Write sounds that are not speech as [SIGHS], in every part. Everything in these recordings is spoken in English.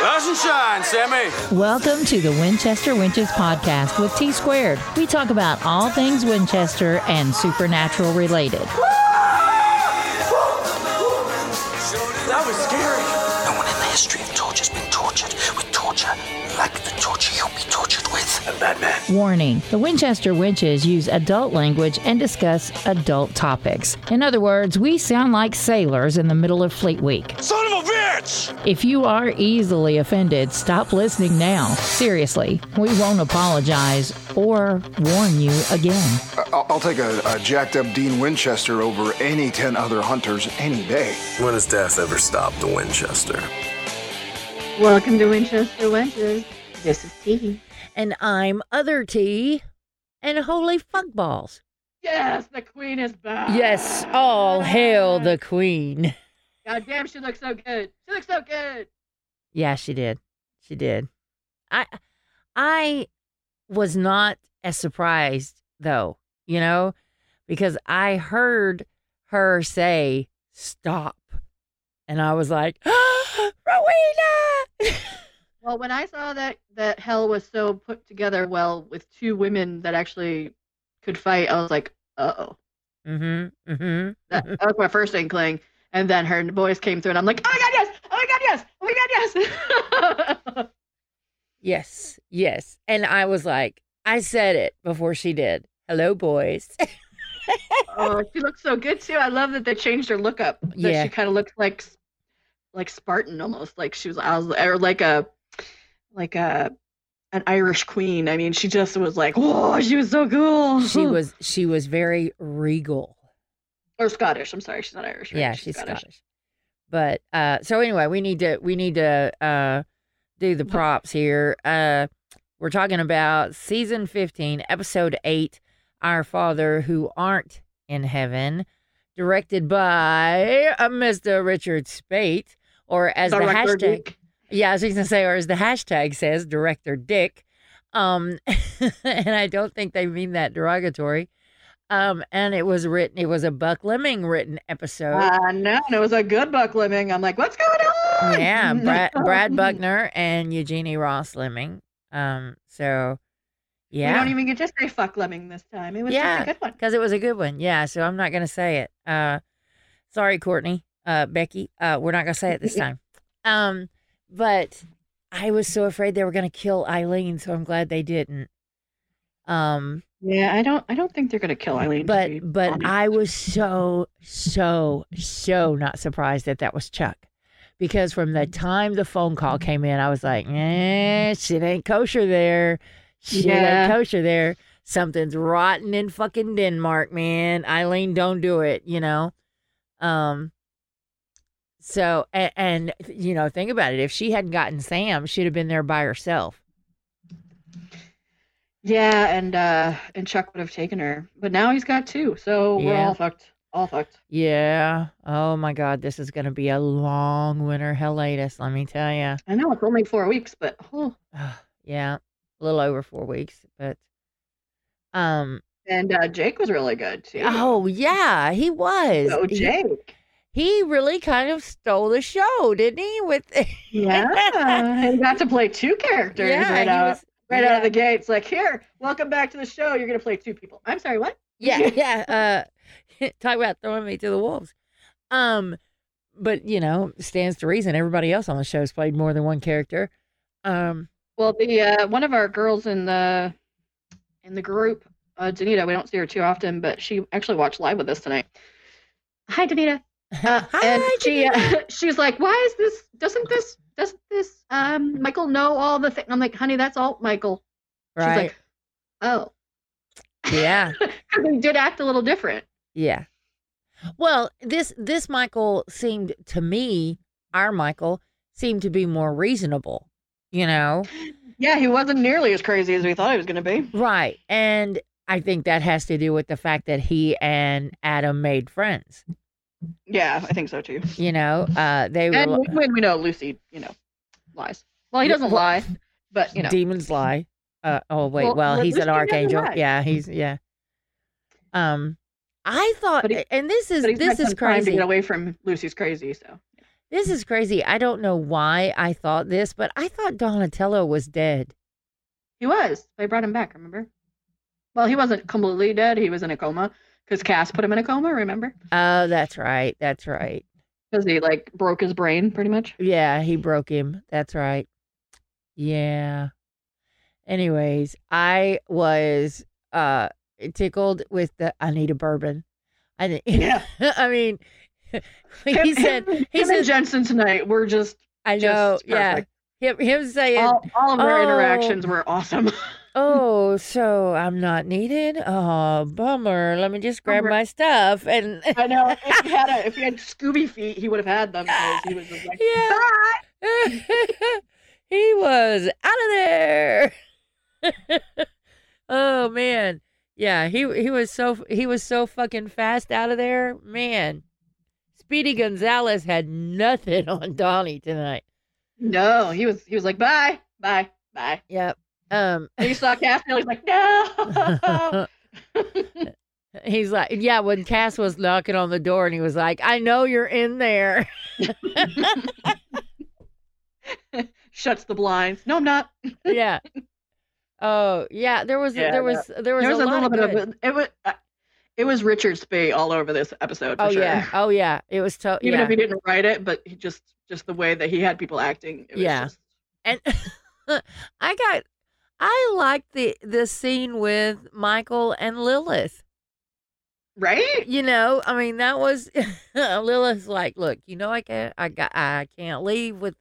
Rise and shine, Sammy. Welcome to the Winchester Wenches podcast with T Squared. We talk about all things Winchester and supernatural related. That was scary. No one in the history of torture has been tortured with torture like the torture you'll be tortured with. I'm Batman. Warning The Winchester Wenches use adult language and discuss adult topics. In other words, we sound like sailors in the middle of Fleet Week. Son of a bitch! If you are easily offended, stop listening now. Seriously, we won't apologize or warn you again. I'll, I'll take a, a jacked up Dean Winchester over any 10 other hunters any day. When has death ever stopped the Winchester? Welcome to Winchester Wenches. This is T. And I'm Other T and holy fuck balls. Yes, the queen is back. Yes, all hail the queen. God damn, she looks so good. She looks so good. Yeah, she did. She did. I I was not as surprised though, you know, because I heard her say stop. And I was like, [GASPS] Rowena [LAUGHS] Well, when I saw that that hell was so put together well with two women that actually could fight, I was like, uh oh. Mm-hmm. Mm-hmm. That, that was my first inkling. And then her voice came through, and I'm like, oh my god, yes! Oh my god, yes! Oh my god, yes! [LAUGHS] Yes, yes. And I was like, I said it before she did. Hello, boys. [LAUGHS] oh, she looks so good too. I love that they changed her look up. That Yeah. she kind of looks like like Spartan almost, like she was, I was or like a like a an Irish queen. I mean, she just was like, oh, she was so cool. she [LAUGHS] was she was very regal. Or Scottish. I'm sorry, she's not Irish. Right? Yeah, she's Scottish. But uh so anyway, we need to we need to uh do the props here. Uh we're talking about season 15, episode 8, Our Father Who Aren't in Heaven, directed by uh, Mr. Richard Speight, or as the, hashtag Dick. Yeah, I was going to say, or as the hashtag says, Director Dick. Um, [LAUGHS] and I don't think they mean that derogatory. Um, and it was written, it was a Buckleming written episode. Uh, no, and it was a good Buckleming. I'm like, what's going on? yeah, [LAUGHS] Brad, Brad Buckner and Eugenie Ross Leming. Um, so yeah, don't even get to say fuck Lemming this time. It was Yeah. just a good one. because it was a good one. Yeah, so I'm not going to say it. Uh, sorry, Courtney, uh, Becky. Uh, we're not going to say it this time. [LAUGHS] Um, but I was so afraid they were going to kill Eileen, so I'm glad they didn't. Um, Yeah, I don't. I don't think they're gonna kill Eileen. but but honest. I was so so so not surprised that that was Chuck, because from the time the phone call came in, I was like, eh, shit ain't kosher there, shit Yeah. ain't kosher there. Something's rotten in fucking Denmark, man. Eileen, don't do it. You know, um. So and, and you know, think about it. If she hadn't gotten Sam, she'd have been there by herself. Yeah, and uh and Chuck would have taken her, but now he's got two, so we're Yeah. all fucked. All fucked. Yeah. Oh my God, this is gonna be a long winter hiatus. Let me tell you. I know it's only four weeks, but oh. yeah, a little over four weeks, but um. And uh, Jake was really good too. Oh yeah, he was. so He- Jake. He, really kind of stole the show, didn't he? With Yeah, he got to play two characters [LAUGHS] yeah, right, he out, was. Right yeah. out of the gates. Like, here, welcome back to the show. You're gonna play two people. I'm sorry, what? Yeah, [LAUGHS] yeah. Uh, [LAUGHS] talk about throwing me to the wolves. Um, but you know, stands to reason. Everybody else on the show's played more than one character. Um, Well, the uh, one of our girls in the in the group, uh, Danita, we don't see her too often, but she actually watched live with us tonight. Hi, Danita. [LAUGHS] Uh, and Hi, she Danita. uh, she's like, "Why is this? Doesn't this? Doesn't this? Um, Michael know all the things?" I'm like, "Honey, that's all Michael." She's right? like, "Oh, yeah. [LAUGHS] because he did act a little different." Yeah. Well, this this Michael seemed to me, our Michael seemed to be more reasonable, you know? Yeah, he wasn't nearly as crazy as we thought he was going to be. Right. And I think that has to do with the fact that he and Adam made friends. Yeah, I think so too. You know, uh they were And lo- when we know Lucy, you know, lies. Well, he doesn't well- lie, but you know, demons lie. Uh oh wait, Well, well, he's an Lucy doesn't archangel. Yeah, he's yeah. Um I thought he- and this is this is time to crazy. get away from Lucy's crazy. So This is crazy. I don't know why I thought this, but I thought Donatello was dead. He was. They brought him back. Remember? Well, he wasn't completely dead. He was in a coma because Cass put him in a coma. Remember? Oh, that's right. That's right. Because he like broke his brain, pretty much. Yeah, he broke him. That's right. Yeah. Anyways, I was uh tickled with the I need a bourbon. I didn't- [LAUGHS] Yeah. I mean [LAUGHS] he Him- said him, he him and said Jensen tonight We're just I know, just yeah. Him him saying all, all of our "Oh, interactions were awesome. [LAUGHS] Oh, so I'm not needed? Oh, bummer. Let me just grab Bummer. my stuff and I know [LAUGHS] if he had a, if he had Scooby feet, he would have had them because he was just like, Yeah. [LAUGHS] He was out of there. [LAUGHS] oh man. Yeah, he he was so he was so fucking fast out of there. Man. Speedy Gonzalez had nothing on Donnie tonight. No, he was he was like, bye, bye, bye. Yep. Um And he saw Cass and he's like, no. [LAUGHS] He's like, yeah, when Cass was knocking on the door and he was like, I know you're in there. [LAUGHS] Shuts the blinds. No, I'm not. [LAUGHS] yeah. Oh, yeah, there was Yeah, there was there was, There was a, lot little of bit good. of it was uh, it was Richard Speight all over this episode. For Oh sure. yeah. Oh yeah. It was to Even yeah. if he didn't write it, but he just just the way that he had people acting. It was Yeah. just- and I got I like the the scene with Michael and Lilith. right. You know, I mean that was [LAUGHS] Lilith's like, look, you know I can't I got I can't leave with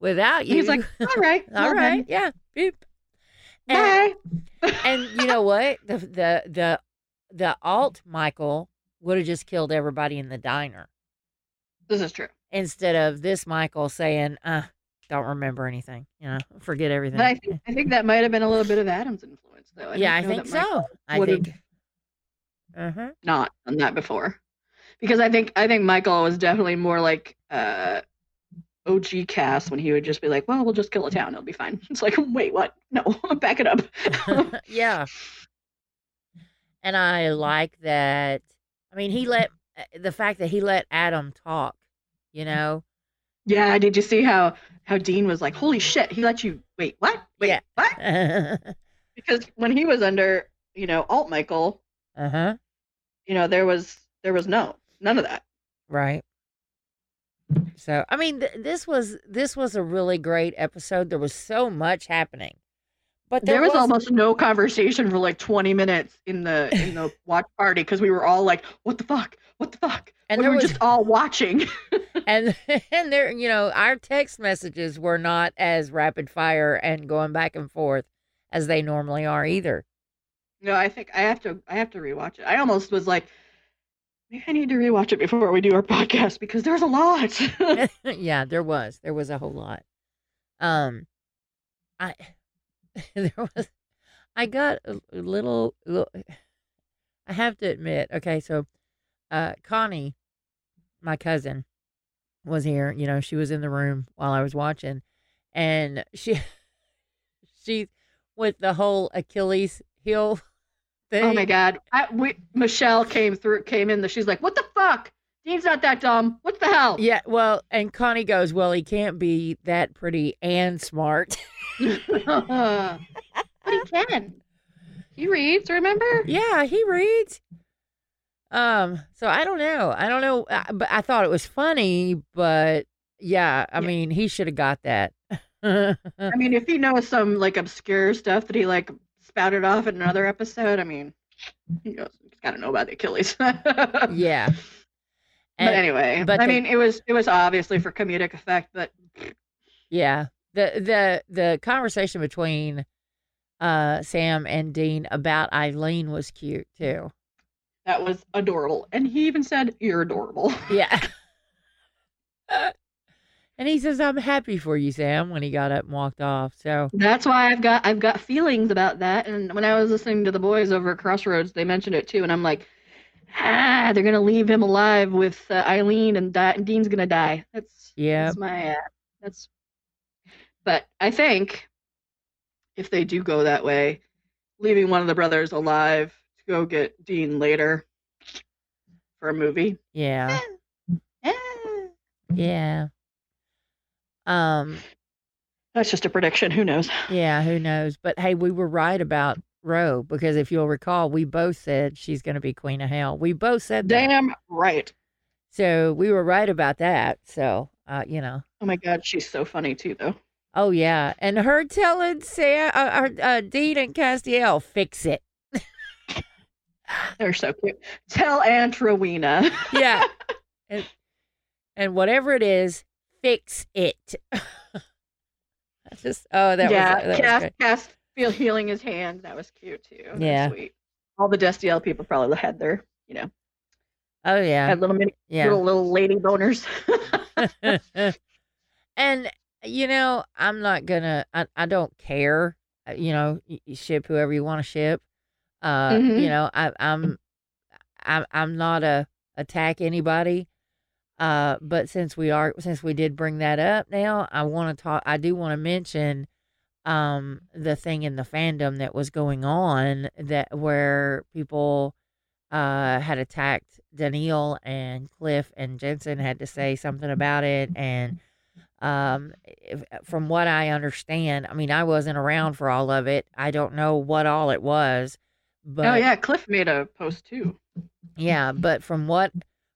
without you. He's like, [LAUGHS] all right, all right, yeah. Beep. And, bye. and you know what? The the the the alt Michael would have just killed everybody in the diner This is true. instead of this Michael saying, uh, don't remember anything. You know, [LAUGHS] forget everything. But I think I think that might have been a little bit of Adam's influence, though. yeah, I think so. I think. Uh-huh. not done that before, because I think I think Michael was definitely more like uh, OG Cass when he would just be like, "Well, we'll just kill a town; it'll be fine." [LAUGHS] It's like, wait, what? No, [LAUGHS] back it up. yeah. And I like that. I mean, he let uh, the fact that he let Adam talk. You know. Yeah, did you see how how Dean was like, "Holy shit, he let you wait, what? Wait, Yeah. what?" [LAUGHS] Because when he was under, you know, Alt Michael, uh huh. you know, there was there was no none of that. Right. So I mean, th- this was this was a really great episode. There was so much happening, but There, was, was almost no conversation for like 20 minutes in the in the [LAUGHS] watch party because we were all like, "What the fuck? What the fuck?" And we were was- just all watching. [LAUGHS] and [LAUGHS] and there you know our text messages were not as rapid fire and going back and forth as they normally are either. no, I think I have to I have to rewatch it. I almost was like, maybe I need to rewatch it before we do our [LAUGHS] podcast because there's a lot. yeah, there was. There was a whole lot. Um I there was I got a, little [SIGHS] I have to admit, okay, so uh Connie, my cousin, was here, you know, she was in the room while I was watching and she [LAUGHS] she with the whole Achilles heel thing. [LAUGHS] oh my god, I, we, Michelle came through came in. The, she's like, "What the fuck? Dean's not that dumb. What the hell?" Yeah, well, and Connie goes, "Well, he can't be that pretty and smart." [LAUGHS] but he can. He reads. Remember? yeah, he reads. Um, so I don't know. I don't know, uh, but I thought it was funny, but yeah, I Yeah. mean, he should have got that. I mean, if he knows some like obscure stuff that he like spouted off in another episode, I mean, he knows, he's got to know about the Achilles. yeah. [LAUGHS] And- anyway, but I the- mean, it was it was obviously for comedic effect, but Yeah. The the the conversation between uh Sam and Dean about Eileen was cute too. That was adorable. And he even said, "You're adorable." [LAUGHS] Yeah. and he says, I'm happy for you, Sam, when he got up and walked off. So That's why I've got I've got feelings about that. And when I was listening to the boys over at Crossroads, they mentioned it too, and I'm like, ah, they're gonna leave him alive with uh, Eileen, and, die, and Dean's gonna die. That's yeah. That's my uh, that's. But I think if they do go that way, leaving one of the brothers alive go get Dean later for a movie. Yeah. eh, Yeah. Um. That's just a prediction. Who knows? Yeah. Who knows? But hey, we were right about Roe because if you'll recall, we both said she's going to be queen of hell. We both said that. Damn right. So we were right about that. So uh, you know. Oh my god, she's so funny too, though. Oh yeah, and her telling Sam, uh, uh, uh, Dean and Castiel, fix it. [GASPS] They're so cute. Tell Aunt Rowena. Yeah, [LAUGHS] and and whatever it is, fix it. [LAUGHS] Just oh that yeah, was that was Cass, great. Cass feel healing his hand. That was cute too. That Yeah. sweet. All the Destiel people probably had their, you know, Oh yeah, had little mini, yeah. little little lady boners. [LAUGHS] and you know, I'm not gonna. I, I don't care. uh, You know, you ship whoever you want to ship. Uh, Mhm. you know, I, I'm, I'm, I'm not a attack anybody. Uh, but since we are, since we did bring that up, now I want to talk. I do want to mention, um, the thing in the fandom that was going on that where people, uh, had attacked Danneel and Cliff and Jensen had to say something about it and um if, from what i understand i mean i wasn't around for all of it i don't know what all it was but oh yeah, Cliff made a post too. yeah but from what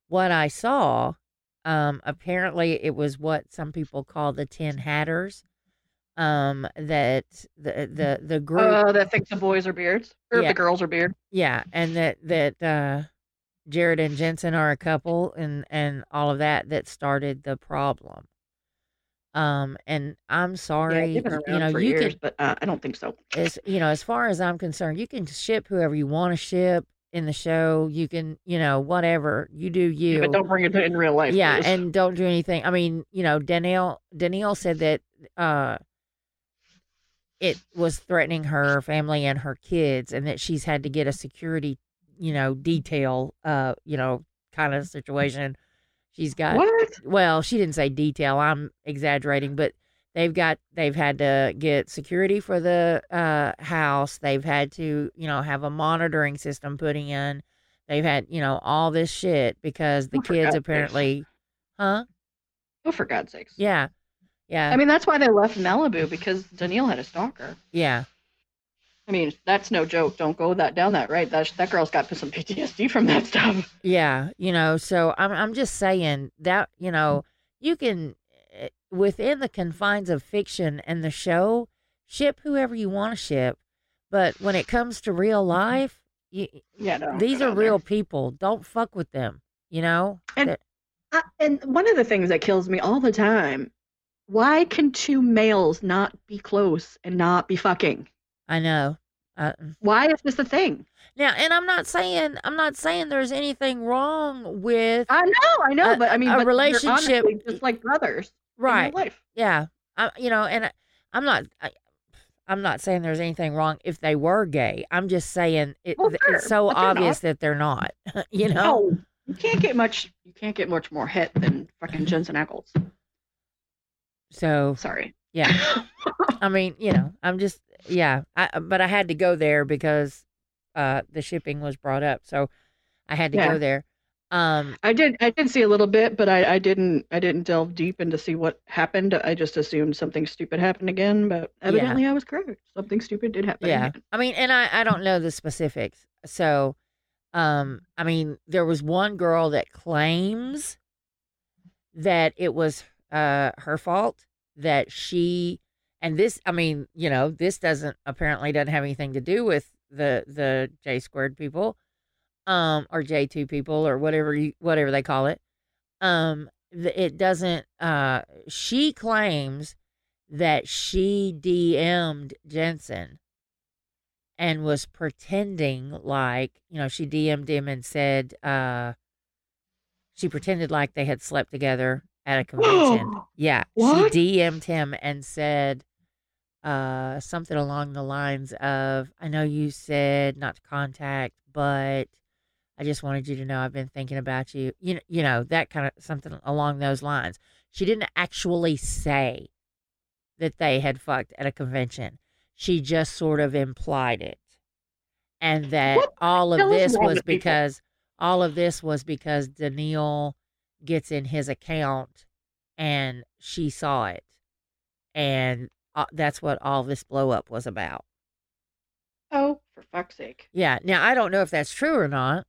what i saw um apparently it was what some people call the tin hatters um that the the the group Oh, that thinks the boys are beards or Yeah. the girls are beard. yeah and that that uh jared and jensen are a couple and and all of that that started the problem um and i'm Yeah, sorry they've been around you know for you years, can but uh, I don't think so. as you know, as far as I'm concerned, you can ship whoever you want to ship in the show. You can, you know, whatever you do, you. But don't bring it in real life. yeah, please. and don't do anything. I mean, you know, Danneel Danneel said that uh, it was threatening her family and her kids, and that she's had to get a security, you know, detail, uh, you know, kind of situation. She's got what? well, she didn't say detail. I'm exaggerating, but they've got they've had to get security for the uh, house. They've had to, you know, have a monitoring system put in. They've had, you know, all this shit because the Oh, kids God's sakes. apparently, huh? Oh, for God's sakes. Yeah, yeah, I mean, that's why they left Malibu because Danneel had a stalker. yeah, I mean, that's no joke. Don't go that down that right. That that girl's got some PTSD from that stuff. yeah. You know, so I'm I'm just saying that you know you can eh, within the confines of fiction and the show ship whoever you want to ship, but when it comes to real life, you, Yeah, no. these are down there. real people. Don't fuck with them. You know. And- Uh, and one of the things that kills me all the time, why can two males not be close and not be fucking? I know. Uh, Why is this a thing? now, and I'm not saying I'm not saying there's anything wrong with I know, I know, A- but I mean, a relationship- just like brothers, in right. life. Yeah, I, you know, and I, I'm not. I, I'm not saying there's anything wrong if they were gay. I'm just saying it, Well, sure, it's so obvious not. that they're not. [LAUGHS] you know. No, you can't get much. You can't get much more hit than fucking Jensen Ackles. So Sorry. yeah, I mean, you know, I'm just yeah. I but I had to go there because uh the shipping was brought up, so I had to Yeah. go there. Um, I did. I did see a little bit, but I, I didn't. I didn't delve deep into see what happened. I just assumed something stupid happened again. But evidently, I was correct. Something stupid did happen. Yeah. again. I mean, and I, I don't know the specifics. So, um, I mean, there was one girl that claims that it was uh her fault that she and this I mean, you know, this doesn't apparently doesn't have anything to do with the the J squared people um or J2 people or whatever you whatever they call it. Um it doesn't uh she claims that she DM'd Jensen and was pretending like, you know, she DM'd him and said, uh, she pretended like they had slept together at a convention. [GASPS] yeah. What? She DM'd him and said, uh, something along the lines of, I know you said not to contact, but I just wanted you to know I've been thinking about you. You know, you know, that kind of something along those lines. She didn't actually say that they had fucked at a convention. She just sort of implied it. And that What all of this was with people? because all of this was because Danneel gets in his account and she saw it, and uh, that's what all this blow up was about. Oh, for fuck's sake. Yeah. Now I don't know if that's true or not.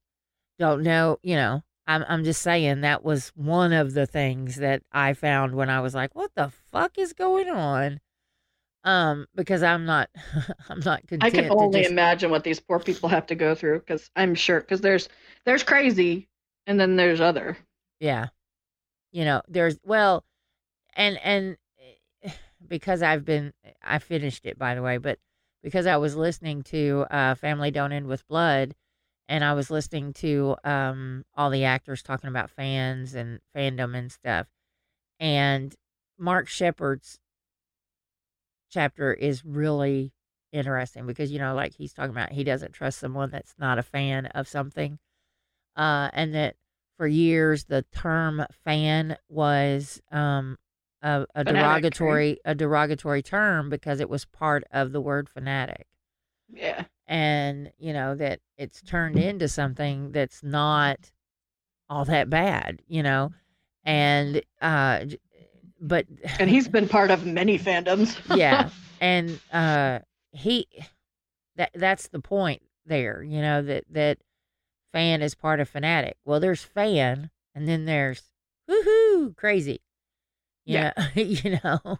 Don't know. You know, I'm I'm just saying that was one of the things that I found when I was like, "What the fuck is going on?" Um, because I'm not, [LAUGHS] I'm not I can only just- imagine what these poor people have to go through because I'm sure because there's there's crazy and then there's other. Yeah. You know, there's well and and because I've been I finished it by the way, but because I was listening to uh Family Don't End with Blood and I was listening to um all the actors talking about fans and fandom and stuff. And Mark Sheppard's chapter is really interesting because you know like he's talking about he doesn't trust someone that's not a fan of something uh and that for years the term fan was um a, a derogatory a derogatory term because it was part of the word fanatic Yeah. and you know that it's turned into something that's not all that bad you know? And uh but And he's [LAUGHS] been part of many fandoms. yeah. [LAUGHS] And uh he that that's the point there you know that that fan is part of fanatic well there's fan and then there's woohoo crazy yeah [LAUGHS] you know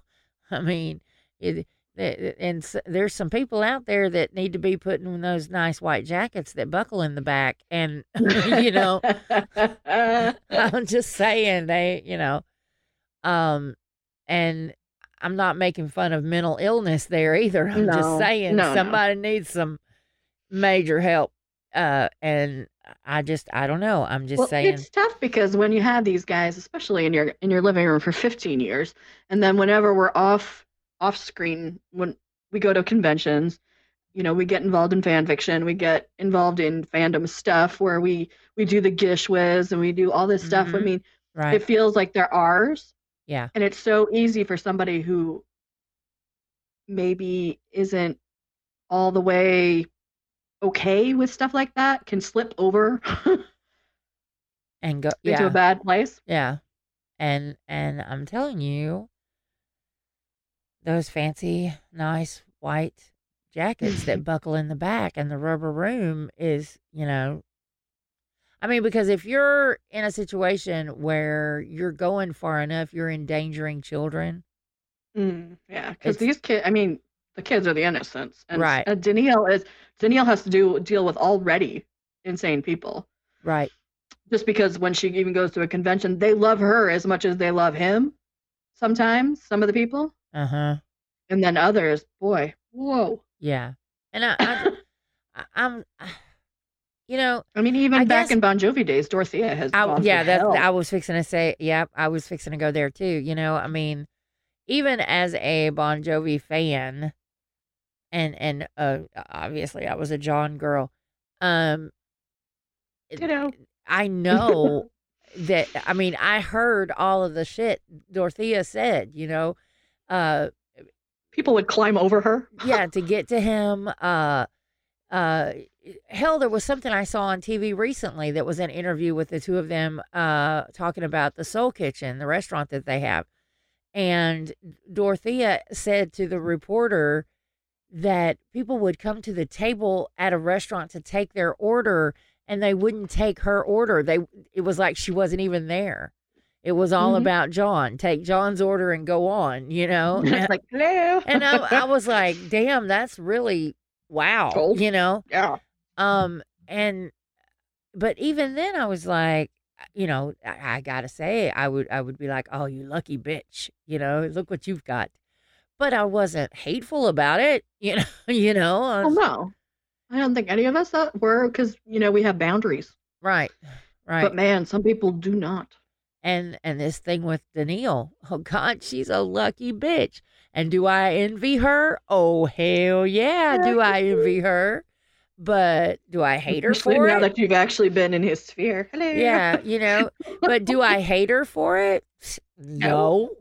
i mean it it- and s there's some people out there that need to be putting those nice white jackets that buckle in the back and [LAUGHS] you know [LAUGHS] I'm just saying they, you know, um, and I'm not making fun of mental illness there either. I'm just saying no, no. somebody needs some major help. Uh, and I just, I don't know. I'm just well, saying, it's tough because when you have these guys, especially in your in your living room for 15 years, and then whenever we're off off screen, when we go to conventions, you know, we get involved in fan fiction, we get involved in fandom stuff where we we do the GISHWHES and we do all this stuff. I Mhm. mean, right? it feels like they're ours, yeah, and it's so easy for somebody who maybe isn't all the way okay with stuff like that can slip over and go, into a bad place. yeah, and and I'm telling you, those fancy, nice white jackets that [LAUGHS] buckle in the back and the rubber room is, you know, I mean, because if you're in a situation where you're going far enough, you're endangering children. Mm, yeah, because these kids, I mean, the kids are the innocents, and Right. uh, Danneel is Danneel has to do deal with already insane people. Right. Just because when she even goes to a convention, they love her as much as they love him. Sometimes some of the people, Uh huh. and then others, boy, whoa. Yeah. And I, I, [LAUGHS] I I'm, [SIGHS] you know, I mean, even I back guess- in Bon Jovi days, Dorothea has I, yeah, that's hell. I was fixing to say. Yeah, I was fixing to go there too. You know, I mean, even as a Bon Jovi fan, and and uh, obviously I was a Jon girl. Um, you know, [LAUGHS] I know that. I mean, I heard all of the shit Dorothea said. You know, uh, people would climb over her. yeah, to [LAUGHS] get to him. Uh, uh, hell, there was something I saw on TV recently that was an interview with the two of them, uh, talking about the Soul Kitchen, the restaurant that they have, and Dorothea said to the reporter that people would come to the table at a restaurant to take their order and they wouldn't take her order they it was like she wasn't even there it was all Mhm. about john take john's order and go on you know [LAUGHS] It's like, hello. and I, I [LAUGHS] was like, damn, that's really wow, you know. yeah. Um, and but even then, I was like, you know, I, I gotta say, I would, I would be like, oh, you lucky bitch, you know, look what you've got. But I wasn't hateful about it, [LAUGHS] you know. You know, I Well, was- no, I don't think any of us uh, were because you know we have boundaries. right, right. But man, some people do not. and and this thing with Danneel, [LAUGHS] oh God, she's a lucky bitch. And do I envy her? Oh hell yeah, do I envy her? But do I hate her Especially for now it? that you've actually been in his sphere. Hello. Yeah, you know. But do I [LAUGHS] hate her for it? No.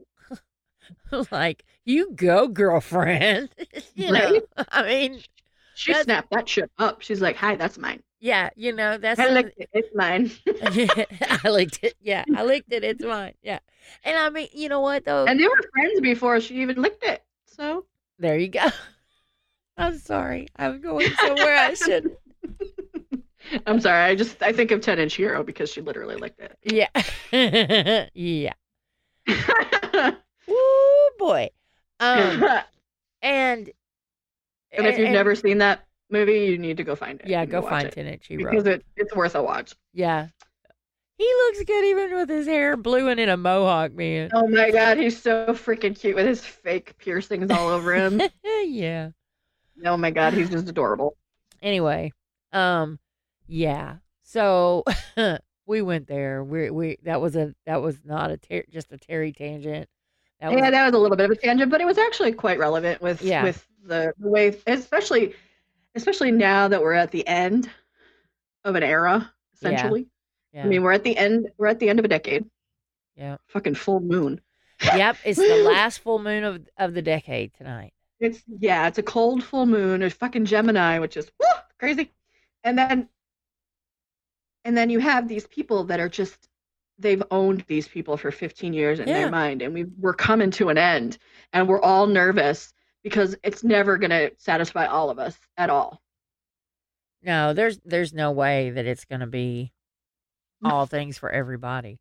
[LAUGHS] like you go, girlfriend. [LAUGHS] you know. [LAUGHS] I mean, She snapped that shit up. She's like, "Hi, that's mine." Yeah, you know that's. I licked it. It's mine. I licked it. Yeah, I licked it. It's mine. Yeah, and I mean, you know what though? and they were friends before she even licked it. So there you go. I'm sorry. I'm going somewhere I shouldn't. I'm sorry. I just I think of Ten Inch Hero because she literally licked it. Yeah. yeah. Woo boy. Um [LAUGHS] and and if you've never seen that movie, you need to go find it. Yeah, and go find it because it, it's worth a watch. Yeah. He looks good even with his hair blue and in a mohawk, man. Oh my god, he's so freaking cute with his fake piercings all over him. [LAUGHS] yeah. oh my god, he's [SIGHS] just adorable. Anyway, um, yeah. So [LAUGHS] we went there. We we that was a that was not a ter- just a Terry tangent. That was yeah, that was a little bit of a tangent, but it was actually quite relevant with Yeah. with the, the way, especially especially now that we're at the end of an era, essentially. yeah. I mean, we're at the end. We're at the end of a decade. Yeah. Fucking full moon. yep, it's the [LAUGHS] last full moon of of the decade tonight. It's yeah, it's a cold full moon. It's fucking Gemini, which is woo, crazy. And then and then you have these people that are just they've owned these people for 15 years in Yeah. their mind and we we're coming to an end and we're all nervous because it's never going to satisfy all of us at all. No, there's there's no way that it's going to be all things for everybody.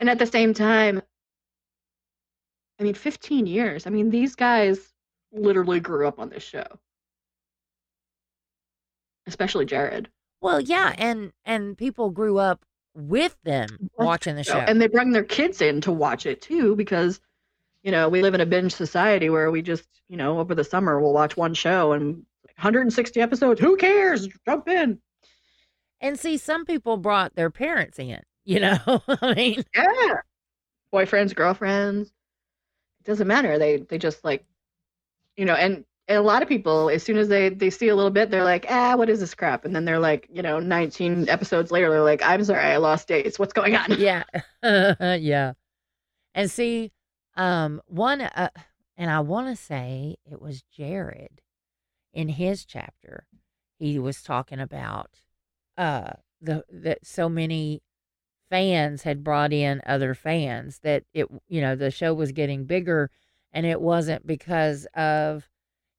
And at the same time I mean 15 years. I mean these guys literally grew up on this show. Especially Jared. Well, yeah, and and people grew up with them watching the show. And they bring their kids in to watch it too because, you know, we live in a binge society where we just, you know, over the summer we'll watch one show and 160 episodes. Who cares? Jump in. And see, some people brought their parents in. You know, [LAUGHS] I mean, Yeah. Boyfriends, girlfriends. It doesn't matter. They they just like, you know, and, and a lot of people, as soon as they they see a little bit, they're like, ah, what is this crap? And then they're like, you know, 19 episodes later, they're like, I'm sorry, I lost dates. What's going on? yeah, [LAUGHS] yeah. And see, um, one, uh, and I want to say it was Jared in his chapter. He was talking about uh the that so many fans had brought in other fans that it you know the show was getting bigger and it wasn't because of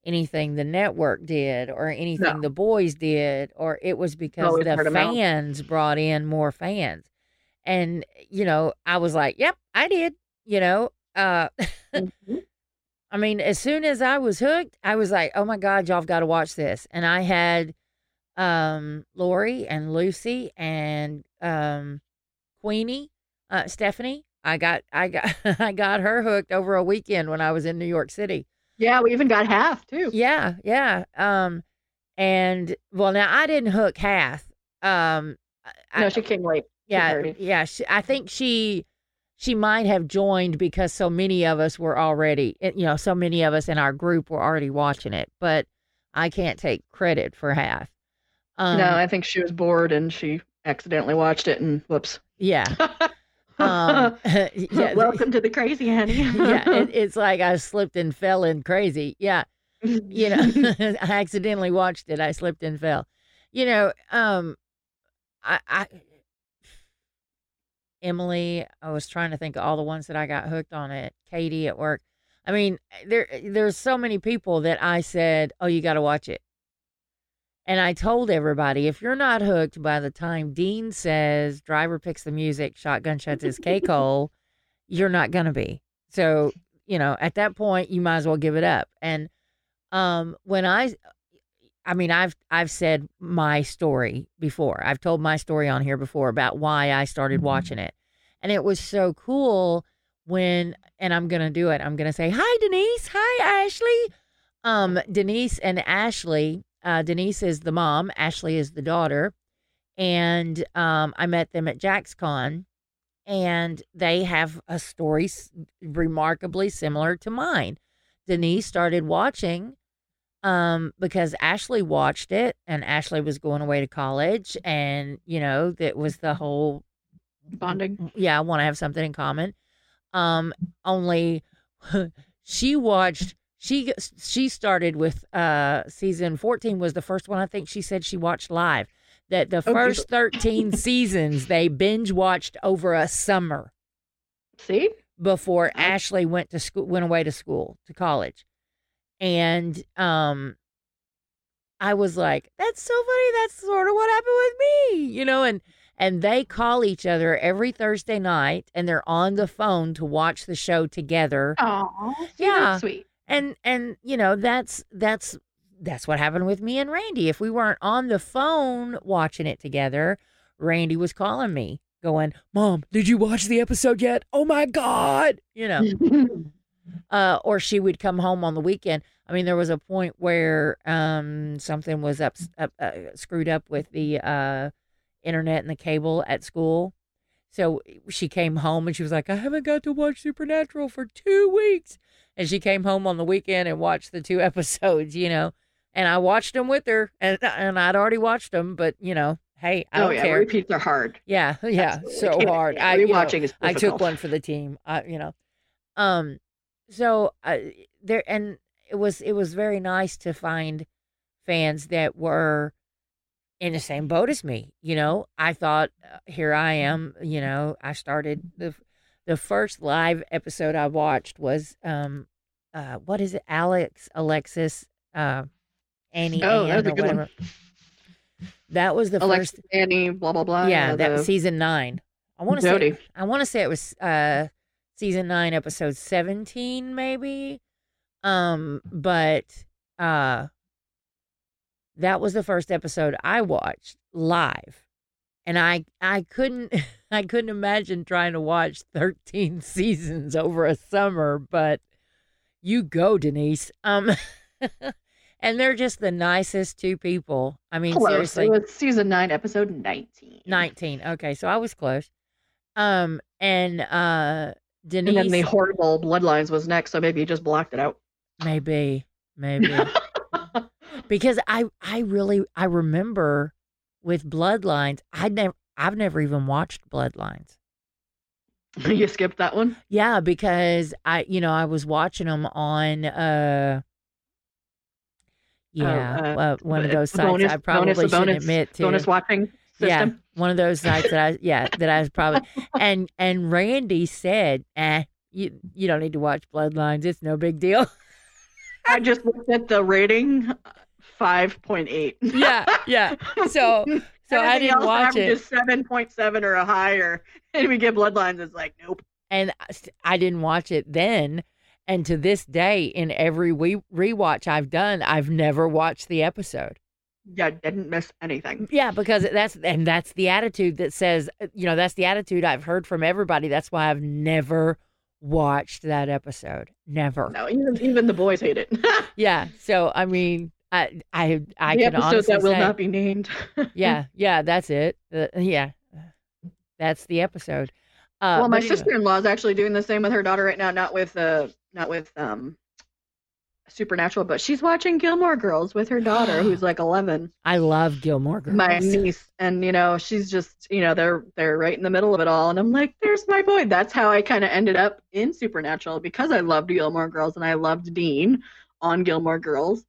anything the network did or anything No. the boys did or it was because the word of mouth. fans brought in more fans and you know i was like yep i did you know uh [LAUGHS] Mhm. I mean, as soon as I was hooked, I was like, "Oh my God, y'all got to watch this!" And I had um, Lori and Lucy and um, Queenie, uh, Stephanie. I got, I got, [LAUGHS] I got her hooked over a weekend when I was in New York City. Yeah, we even got half too. Yeah, yeah. Um, and well, now I didn't hook half. Um, I, No, she came late. yeah, 2:30. yeah. She, I think she she might have joined because so many of us were already, eh, you know, so many of us in our group were already watching it. But I can't take credit for half. Um, no, I think she was bored and she accidentally watched it and whoops. yeah, [LAUGHS] um, [LAUGHS] yeah. Welcome to the crazy honey. [LAUGHS] yeah, it, it's like I slipped and fell in crazy. Yeah, you know, [LAUGHS] I accidentally watched it. I slipped and fell. You know, um, I, I, Emily, I was trying to think of all the ones that I got hooked on it. Katie at work. I mean, there, there's so many people that I said, "Oh, you got to watch it." And I told everybody, if you're not hooked by the time Dean says driver picks the music, shotgun shuts his cake hole, you're not gonna be. So, you know, at that point you might as well give it up. And um when I I mean, I've I've said my story before. I've told my story on here before about why I started watching it. And it was so cool when and I'm going to do it. I'm going to say, "Hi Denise. Hi Ashley." Um Denise and Ashley, uh Denise is the mom, Ashley is the daughter. And um I met them at JaxCon and they have a story s- remarkably similar to mine. Denise started watching um because Ashley watched it and Ashley was going away to college and you know that was the whole Bonding. yeah, I want to have something in common. Um only [LAUGHS] she watched she she started with uh season 14 was the first one I think she said she watched live. That the Okay. first 13 [LAUGHS] seasons they binge watched over a summer See? before I- Ashley went to school went away to school to college. And um I was like, that's so funny. That's sort of what happened with me, you know, and and they call each other every Thursday night and they're on the phone to watch the show together. Oh, Yeah. sweet. And and you know, that's that's that's what happened with me and Randy. If we weren't on the phone watching it together, Randy was calling me going, "Mom, did you watch the episode yet? Oh my god." You know. [LAUGHS] uh, or she would come home on the weekend. I mean, there was a point where um, something was up, up uh, screwed up with the uh, internet and the cable at school. So she came home and she was like, "I haven't got to watch Supernatural for two weeks." And she came home on the weekend and watched the two [LAUGHS] episodes, you know. And I watched them with her, and and I'd already watched them, but you know, hey, I oh don't yeah, care. repeats are hard. Yeah, [LAUGHS] yeah, Absolutely. so [LAUGHS] hard. I you know, rewatching is I took one for the team. I, you know, um, so uh, there and it was it was very nice to find fans that were in the same boat as me. You know, I thought uh, here I am. You know, I started the the first live episode I watched was um, uh, what is it? Alex Alexis, uh, Annie Oh, Ann that was a or good one. whatever. That was the Alexa, first. Annie, blah blah blah. yeah, that was season nine. I want to say I want to say it was uh season 9 episode 17 maybe. Um but uh that was the first episode I watched live. And I I couldn't [LAUGHS] I couldn't imagine trying to watch 13 [LAUGHS] seasons over a summer, but you go Denise. Um [LAUGHS] and they're just the nicest two people. I mean Close. seriously. It was season nine, episode nineteen. 19. Okay, so I was close. Um and uh Denise And then the horrible bloodlines was next, so maybe you just blocked it out. maybe maybe because I I really I remember with Bloodlines I never I've never even watched Bloodlines. [LAUGHS] you skipped that one. Yeah, because I you know I was watching them on uh yeah, uh, well, one of those sites bonus- I probably bonus- shouldn't bonus- admit to. Bonus watching Yeah, one of those sites that I yeah that I was probably [LAUGHS] and and Randy said, "Eh, you you don't need to watch Bloodlines. It's no big deal." I just looked at the rating, five point eight. yeah, yeah. So [LAUGHS] so I didn't watch it, seven point seven or a higher, [LAUGHS] and we get bloodlines. It's like nope. and I didn't watch it then. And to this day, in every we rewatch I've done, I've never watched the episode. Yeah, didn't miss anything. Yeah, because that's and that's the attitude that says, uh, you know, that's the attitude I've heard from everybody. That's why I've never watched that episode. Never. No, even even the boys hate it. [LAUGHS] Yeah. So I mean, I I I the can episode that will say, not be named. [LAUGHS] yeah, yeah, that's it. Uh, yeah, that's the episode. Uh, well, my sister-in-law is actually doing the same with her daughter right now. Not with uh, not with um, Supernatural, but she's watching Gilmore Girls with her daughter, [GASPS] who's like eleven. I love Gilmore Girls. my niece and you know she's just you know they're they're right in the middle of it all and i'm like there's my boy that's how i kind of ended up in supernatural because i loved gilmore girls and i loved dean on gilmore girls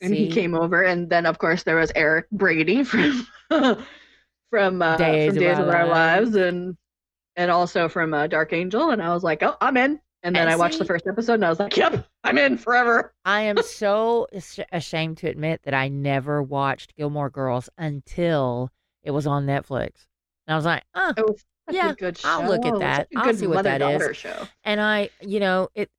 and he came over and then of course there was eric brady [LAUGHS] from from uh Days from of days Our of our Lives. and and also from uh, dark angel and i was like oh i'm in and then And i watched the first episode and i was like yep i'm in forever I am so ashamed to admit that I never watched Gilmore Girls until it was on Netflix. And I was like, oh, it was Yeah, a good show I'll look at that. I'll see what that is. show and I, you know, it.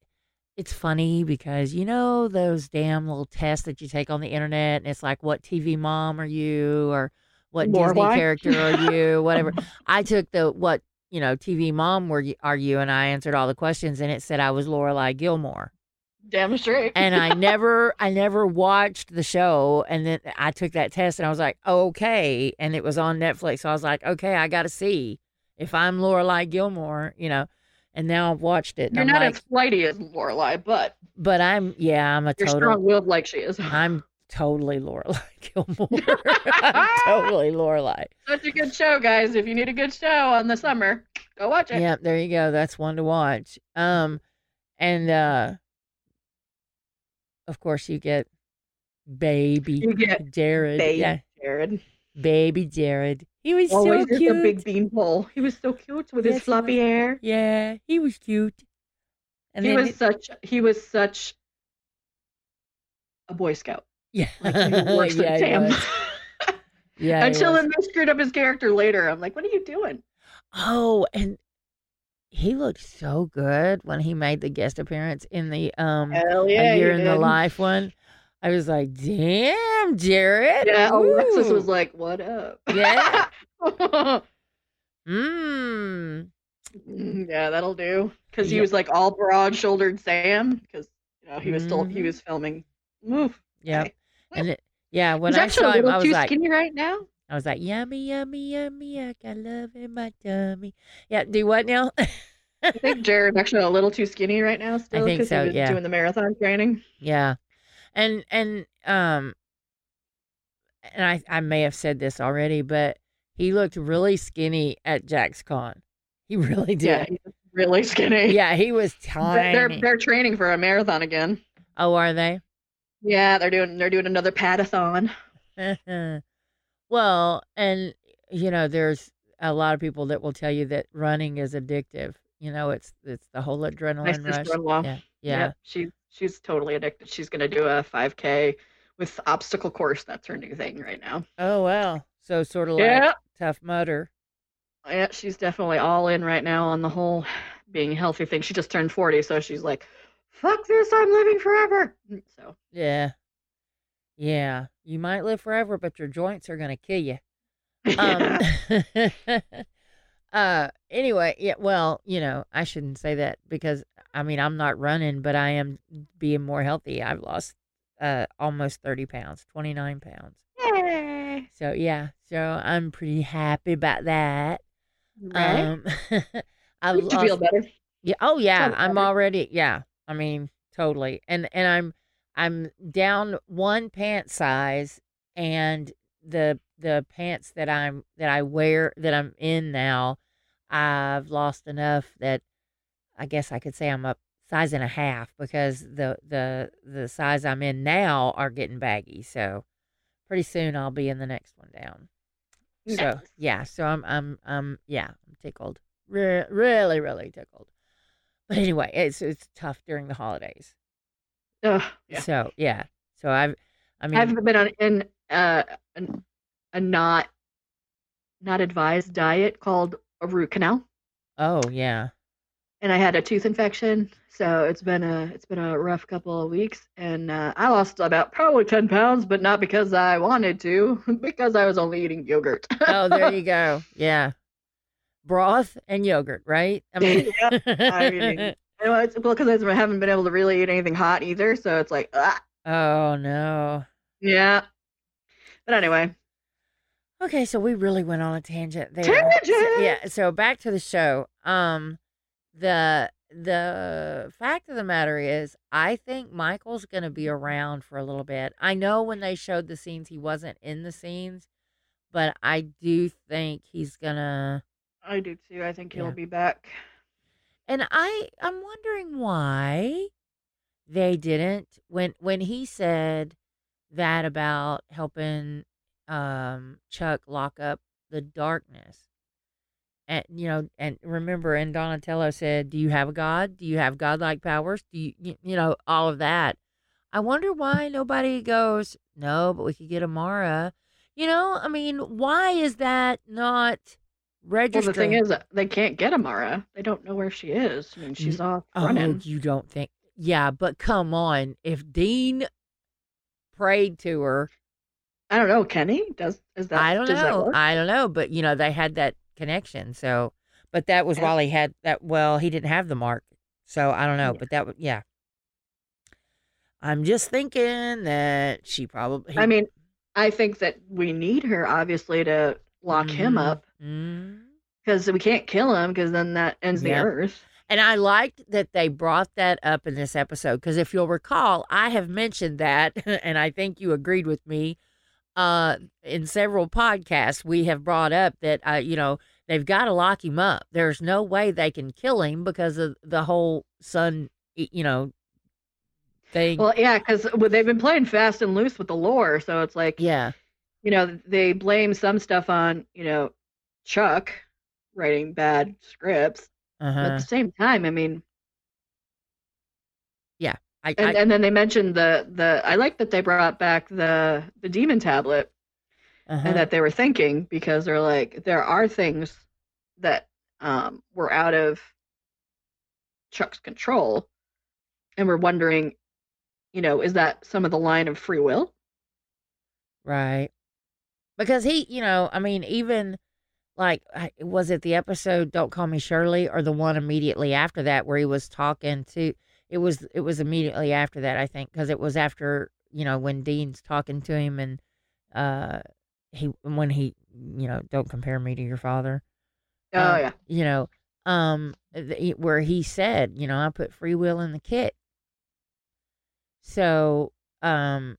It's funny because you know those damn little tests that you take on the internet, and it's like, what TV mom are you, or what Disney Lorelai? character are [LAUGHS] you, whatever. I took the what you know TV mom were you, are you, and I answered all the questions, and it said I was Lorelai Gilmore. damn straight and I [LAUGHS] never I never watched the show and then I took that test and I was like, okay. And it was on Netflix. So I was like, okay, I gotta see if I'm Lorelai Gilmore, you know. And now I've watched it. You're I'm not like, as flighty as Lorelai, but but I'm yeah, I'm a you're total strong-willed like she is. I'm totally Lorelai [LAUGHS] Gilmore. I'm [LAUGHS] totally Lorelai. Such a good show, guys. If you need a good show on the summer, go watch it. Yeah, there you go. That's one to watch. Um and uh of course, you get baby You get Jared. Babe Yeah, Jared. baby Jared. He was Always so just cute. a big bean beanpole. He was so cute with Yes, his floppy hair. Yeah, he was cute. And he then was such he was such a boy scout. yeah, Like he [LAUGHS] works yeah, with he [LAUGHS] Yeah, Until was. then they screwed up his character later. I'm like, what are you doing? Oh, and he looked so good when he made the guest appearance in the um Hell a year in the life one. I was like, damn, Jared. Yeah, Alexis was like, what up? Yeah. Mmm. [LAUGHS] Mm, yeah, that'll do. Because he Yeah. was like all broad-shouldered Sam. Because you know he was still he Mhm. was filming. Move. Yep. Okay. And it, yeah, when He's I actually saw him, I was too like, skinny right now. I was like, yummy, yummy, yummy. I got love in my tummy. Yeah. Do what now? I think Jared's actually a little too skinny right now. [LAUGHS] Still, think 'cause so, he was yeah. doing the marathon training. Yeah. And and um and I I may have said this already, but he looked really skinny at JaxCon. He [LAUGHS] really did. he's really skinny. Yeah, he was [LAUGHS] tiny. they're they're training for a marathon again. oh, are they? Yeah, they're doing they're doing another padathon. [LAUGHS] well, and you know, there's a lot of people that will tell you that running is addictive. You know, it's it's the whole adrenaline rush. Yeah. Yeah. Yep, she's she's totally addicted. She's gonna do a 5K with obstacle course. That's her new thing right now. Oh wow. So sort of like Yeah, tough mudder. yeah, she's definitely all in right now on the whole being healthy thing. She just turned 40, so she's like, "Fuck this! I'm living forever." Mm, So Yeah. Yeah. You might live forever, but your joints are gonna kill you. Um [LAUGHS] [LAUGHS] uh anyway, yeah, well, you know, I shouldn't say that because I mean I'm not running, but I am being more healthy. I've lost uh almost thirty pounds, twenty nine pounds. Yay. So yeah, so I'm pretty happy about that. Right? Um [LAUGHS] I've you feel better. yeah. Oh yeah. I'm better. already yeah. I mean, totally. And and I'm I'm down one pant size and the the pants that I'm that I wear that I'm in now, I've lost enough that I guess I could say I'm a size and a half because the the the size I'm in now are getting baggy. So pretty soon I'll be in the next one down. So yeah, so I'm I'm I'm yeah, I'm tickled. Re- really, really tickled. But anyway, it's it's tough during the holidays. Ugh, yeah. So yeah, so I've I mean I've been on in uh, an, a not not advised diet called a root canal, oh yeah and I had a tooth infection, so it's been a it's been a rough couple of weeks, and uh, I lost about probably ten pounds, but not because I wanted to, [LAUGHS] because I was only eating yogurt. oh there you [LAUGHS] go yeah broth and yogurt right I mean eating- You [LAUGHS] know, it's well because I haven't been able to really eat anything hot either, so it's like, ah, oh no yeah. But anyway, Okay, so we really went on a tangent there. Tangent! So- yeah, so back to the show. Um the the fact of the matter is I think Michael's going to be around for a little bit. I know when they showed the scenes he wasn't in the scenes, but I do think he's going to I do too. I think he'll Yeah. be back. And I I'm wondering why they didn't when when he said that about helping um Chuck lock up the darkness. And you know, and remember and Donatello said, "Do you have a god? Do you have godlike powers? Do you you, you know all of that?" I wonder why nobody goes, "No, but we could get Amara." You know, I mean, why is that not registered? Well, the thing is, uh, they can't get Amara. They don't know where she is. I mean, she's off Oh, running. you don't think? Yeah, but come on. If Dean prayed to her, I don't know. Kenny does is that? I don't does that know. work? I don't know, but you know they had that connection. So, but that was while he had that. Well, he didn't have the mark, so I don't know. Yeah. But that, yeah. I'm just thinking that she probably. I mean, I think that we need her obviously to lock him Mhm. up because we can't kill him because then that ends Yeah. the Earth. And I liked that they brought that up in this episode because if you'll recall, I have mentioned that, [LAUGHS] and I think you agreed with me. Uh, in several podcasts, we have brought up that uh, you know they've got to lock him up. There's no way they can kill him because of the whole sun, y- you know, thing. Well, yeah, because they've been playing fast and loose with the lore, so it's like, yeah you know, they blame some stuff on, you know, Chuck writing bad scripts. But uh-huh. at the same time, I mean, I, and, I, and then they mentioned the the. I like that they brought back the the demon tablet uh-huh. and that they were thinking because they're like there are things that um were out of Chuck's control, and we're wondering, you know, is that some of the line of free will? Right. Because he, you know, I mean, even like, was it the episode "Don't Call Me Shirley" or the one immediately after that where he was talking to? It was. It was immediately after that, I think, because it was after you know when Dean's talking to him and uh he when he you know don't compare me to your father. Oh um, yeah, You know, um, th- where he said, you know, I put free will in the kit. So, um,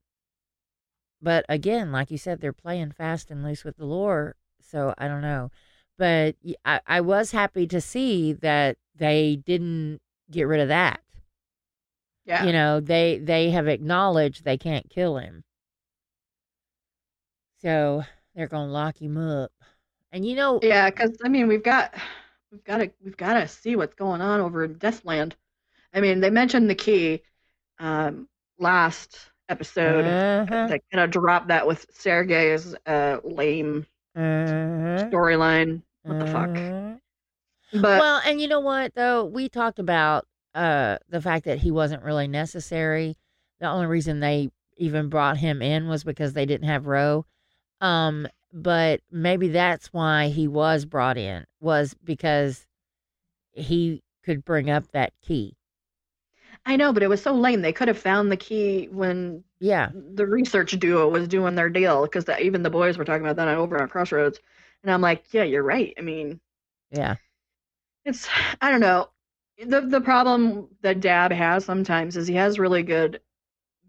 but again, like you said, they're playing fast and loose with the lore. So I don't know, but I, I was happy to see that they didn't get rid of that. Yeah. You know, they they have acknowledged they can't kill him. So they're gonna lock him up. And you know, Yeah, because I mean, we've got, we've got to, we've got to see what's going on over in Deathland. I mean, they mentioned the key, um, last episode. Uh-huh. They kind of dropped that with Sergei's uh, lame uh-huh, storyline. What the fuck? uh-huh. But well, and you know what though, we talked about uh the fact that he wasn't really necessary. The only reason they even brought him in was because they didn't have Roe. Um, but maybe that's why he was brought in was because he could bring up that key. I know, but it was so lame. They could have found the key when Yeah, the research duo was doing their deal, because even the boys were talking about that over on Crossroads. And I'm like, yeah, you're right. I mean, yeah, it's I don't know. The the problem that Dabb has sometimes is he has really good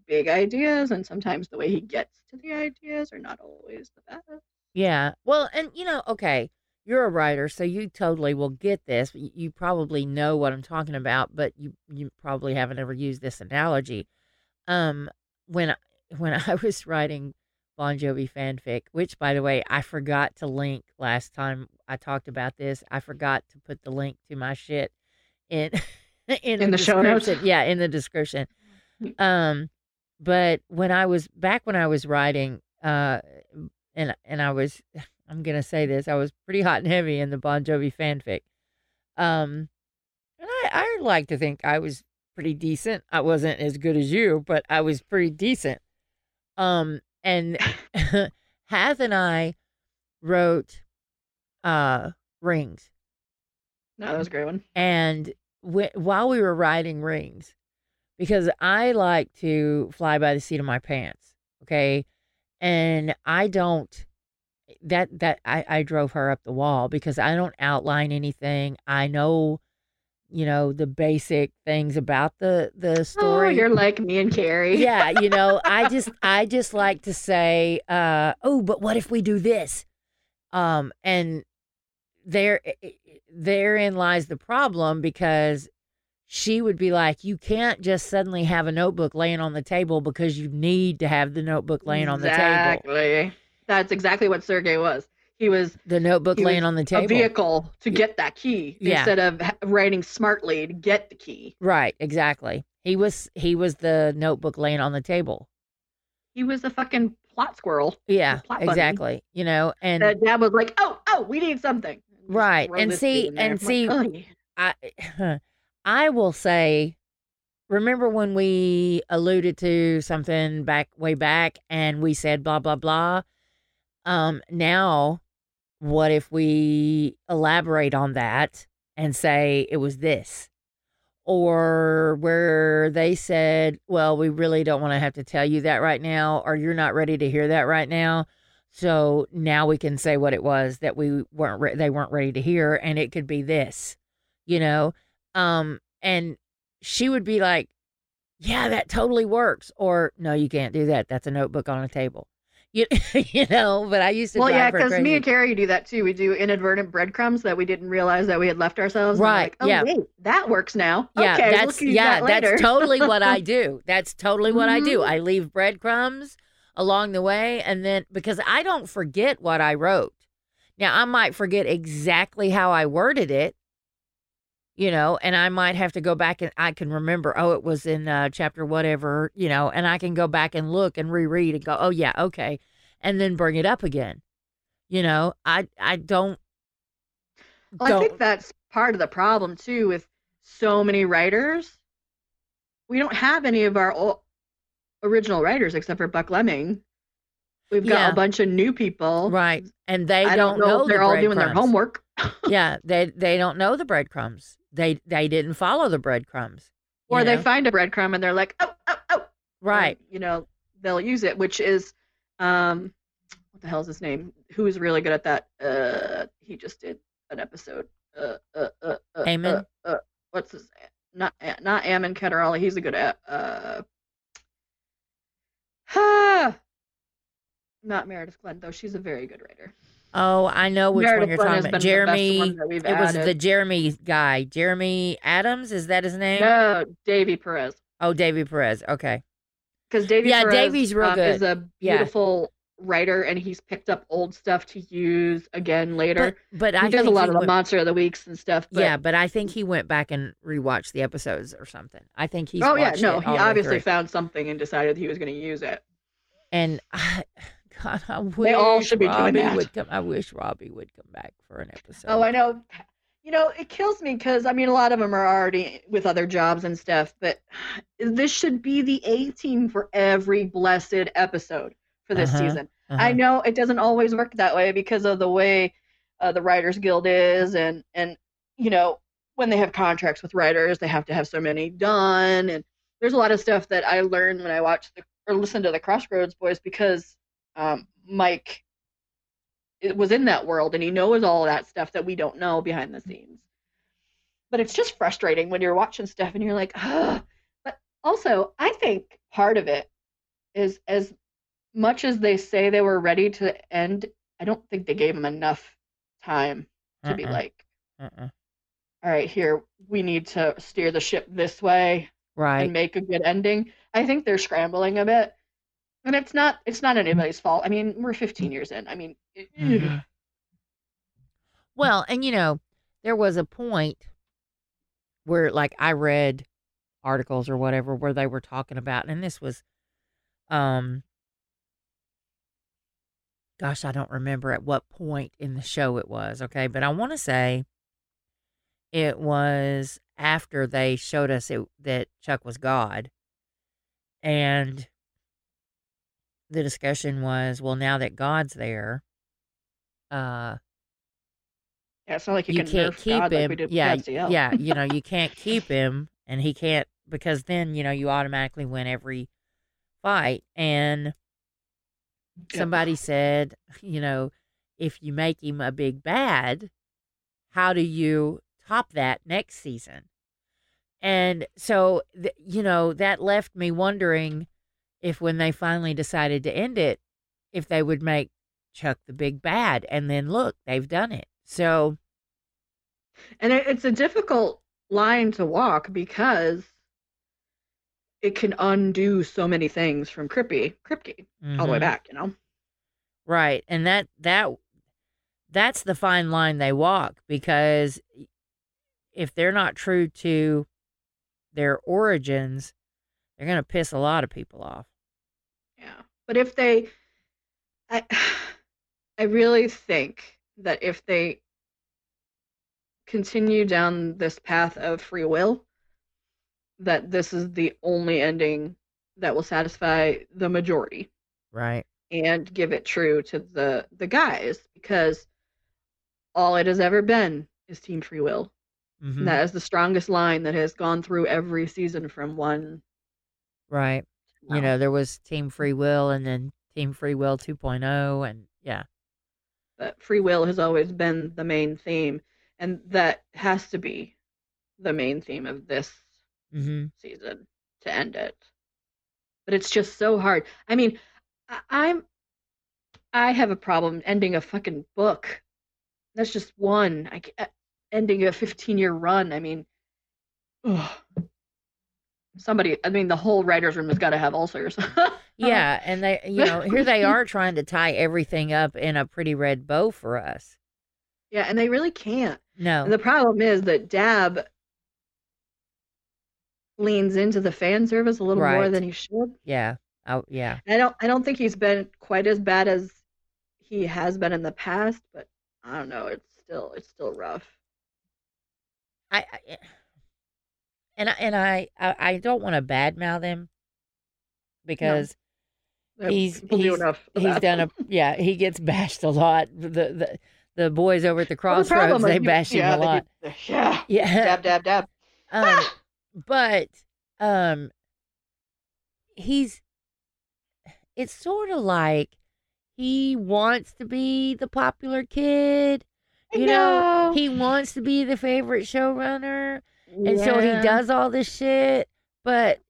big ideas, and sometimes the way he gets to the ideas are not always the best. yeah. Well, and you know, okay, you're a writer, so you totally will get this. You, probably know what I'm talking about, but you you probably haven't ever used this analogy. Um, when [LAUGHS] when I was writing Bon Jovi fanfic, which by the way I forgot to link last time I talked about this, I forgot to put the link to my shit in [LAUGHS] in, In the show notes? Yeah, in the description. Um, but when I was back when I was writing, uh, and and I was, [SIGHS] I'm gonna say this, I was pretty hot and heavy in the Bon Jovi fanfic. Um, and I I like to think I was pretty decent. I wasn't as good as you, but I was pretty decent. Um, and [LAUGHS] Hath and I wrote uh rings No, that was a great one. and wh- while we were riding rings because i like to fly by the seat of my pants okay? And i don't that that i i drove her up the wall because i don't outline anything. I know you know the basic things about the the Oh, story. you're like me and Carrie. yeah you know i just [LAUGHS] i just like to say uh oh but what if we do this? Um and there therein lies the problem because she would be like you can't just suddenly have a notebook laying on the table because you need to have the notebook laying on the table Exactly. That's exactly what Sergey was. He was the notebook laying on the table. a vehicle to get that key Yeah. instead of writing smartly to get the key. right exactly he was he was the notebook laying on the table He was a fucking plot squirrel. yeah plot exactly you know and That dad was like, "Oh, oh, we need something." Right, and see- dude in there. and see- like, "Oh, yeah." I I will say remember when we alluded to something back way back and we said blah blah blah um now what if we elaborate on that and say it was this or where they said well we really don't want to have to tell you that right now or you're not ready to hear that right now so now we can say what it was that we weren't re- they weren't ready to hear and it could be this you know um and she would be like yeah that totally works or no you can't do that that's a notebook on a table [LAUGHS] You, you know, but I used to Well, yeah, because me and Carrie do that too. We do inadvertent breadcrumbs that we didn't realize that we had left ourselves. Right, Like, oh, yeah. wait, that works now. Yeah, okay, that's yeah, that that's totally what I [LAUGHS] do. That's totally what I do. Mhm. I leave breadcrumbs along the way and then because I don't forget what I wrote. Now, I might forget exactly how I worded it, you know, and I might have to go back and I can remember, oh, it was in uh, chapter whatever, you know, and I can go back and look and reread and go, oh, yeah, okay, and then bring it up again. You know, I I don't Well, I don't think that's part of the problem too with so many writers. We don't have any of our original writers except for Buckleming. We've got Yeah. a bunch of new people. right, and they I don't, know, the they're all doing their homework. [LAUGHS] yeah, they they don't know the breadcrumbs. They they didn't follow the breadcrumbs. Or they find a breadcrumb and they're like, oh, oh, oh. right. and, you know, they'll use it, which is, um, what the hell is his name? Who is really good at that? Uh, he just did an episode. Uh, uh, uh, uh, Eamon? Uh, uh, what's his? Not not Ammon Ketterall. He's a good at. Uh, ah, not Meredith Glynn though. She's a very good writer. Oh, I know which Meredith one you're Glenn talking about. been the best Jeremy. It was the. Jeremy guy. Jeremy Adams. Is that his name? No, Davy Perez. Oh, Davy Perez. Okay. Because Davy Yeah, Perez, Davy's real um, is good. a Yeah. beautiful writer, and he's picked up old stuff to use again later. But but he I does a lot of the went, monster of the weeks and stuff. But, yeah, but I think he went back and rewatched the episodes or something. I think he's. oh yeah, no, he all the way obviously found something and decided he was going to use it. And I, [LAUGHS] God, I wish They all should be doing Robbie that. would come. I wish Robbie would come back for an episode. Oh, I know. You know, it kills me because I mean, a lot of them are already with other jobs and stuff. But [SIGHS] this should be the A team for every blessed episode for this Uh-huh, season. I Uh-huh. know it doesn't always work that way because of the way uh, the Writers Guild is, and and you know when they have contracts with writers, they have to have so many done, and there's a lot of stuff that I learned when I watched the or listened to the Crossroads Boys because um, Mike it was in that world and he knows all that stuff that we don't know behind the scenes. But it's just frustrating when you're watching stuff and you're like, ah. But also, I think part of it is as much as they say they were ready to end, I don't think they gave them enough time to be Uh-uh. like, Uh-uh. all right, here, we need to steer the ship this way Right. and make a good ending. I think they're scrambling a bit. And it's not it's not anybody's fault. I mean, we're 15 years in. I mean, it- Mhm. Well, and you know, there was a point where like I read articles or whatever where they were talking about and this was um gosh, I don't remember at what point in the show it was, okay? But I want to say it was after they showed us it, that Chuck was God. And the discussion was, well, now that God's there, uh yeah, it's not like you, you can can't nerf keep God him. like yeah, yeah. You know, [LAUGHS] you can't keep him, and he can't because then you know you automatically win every fight. And Yeah. somebody said, you know, if you make him a big bad, how do you top that next season? And so, th- you know, that left me wondering if when they finally decided to end it, if they would make Chuck the big bad. And then look, they've done it. So, And it, it's a difficult line to walk because it can undo so many things from Crippy, Kripke, all the way mhm. back, you know? Right. And that that that's the fine line they walk because if they're not true to their origins, they're going to piss a lot of people off. Yeah. But if they I [SIGHS] I really think that if they continue down this path of free will, that this is the only ending that will satisfy the majority Right. and give it true to the the guys because all it has ever been is team free will. Mhm. That is the strongest line that has gone through every season from one Right. to You now. know, there was Team Free Will and then Team Free Will 2.0 and yeah. but free will has always been the main theme and that has to be the main theme of this Mhm. season to end it but it's just so hard i mean I- i'm I have a problem ending a fucking book. That's just one. I ca- ending a 15 year run. I mean, ugh. somebody. I mean, the whole writers' room has got to have ulcers. Yeah, [LAUGHS] and they, you know, here they are trying to tie everything up in a pretty red bow for us. yeah, and they really can't. No, And the problem is that Dabb leans into the fan service a little more than he should. yeah, oh yeah, I don't I don't think he's been quite as bad as he has been in the past, but I don't know, it's still it's still rough. I, I and I and I, I, I don't want to badmouth him because Uh, He's- people do he's- enough. he's done a [LAUGHS] yeah he gets bashed a lot. The the the boys over at the Well, the crossroads they bash him yeah, a lot. do- yeah. Yeah, Dabb dab dab. [LAUGHS] um, but um, he's it's sort of like he wants to be the popular kid. You know, know. he wants to be the favorite showrunner, and so he does all this shit. But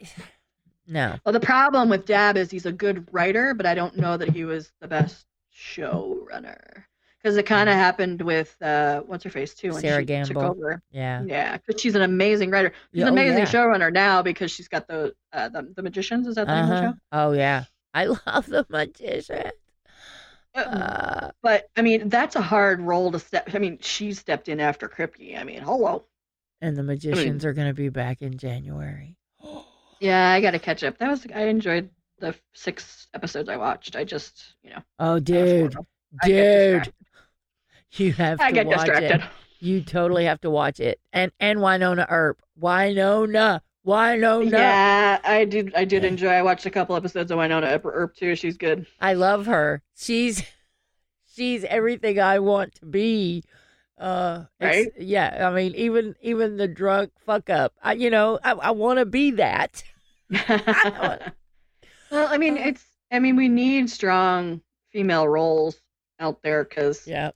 [SIGHS] no, Well, the problem with Dabb is he's a good writer, but I don't know that he was the best showrunner. Because it kind of happened with uh, what's her face too when Sarah she took over. yeah, Yeah, because she's an amazing writer. She's Yeah, an oh, amazing yeah. showrunner now because she's got the uh, the, the magicians. Is that the name of the uh-huh. show? Oh yeah, I [LAUGHS] love the magician. Uh, Uh, but I mean, that's a hard role to step. I mean, she stepped in after Kripke. I mean, hello. and the magicians are going to be back in January. [GASPS] Yeah, I got to catch up. That was I enjoyed the six episodes I watched. I just you know, Oh, dude. I dude. You have I to get watch distracted. it. You totally have to watch it. And and Wynonna Earp, Wynonna, Wynonna. Yeah, I did. I did Yeah. enjoy. I watched a couple episodes of Wynonna Earp, Earp too. She's good. I love her. She's [LAUGHS] she's everything I want to be. Uh, Right? Yeah. I mean, even even the drunk fuck up. I, you know, I, I want to be that. [LAUGHS] well, I mean, it's. I mean, we need strong female roles out there because Yeah.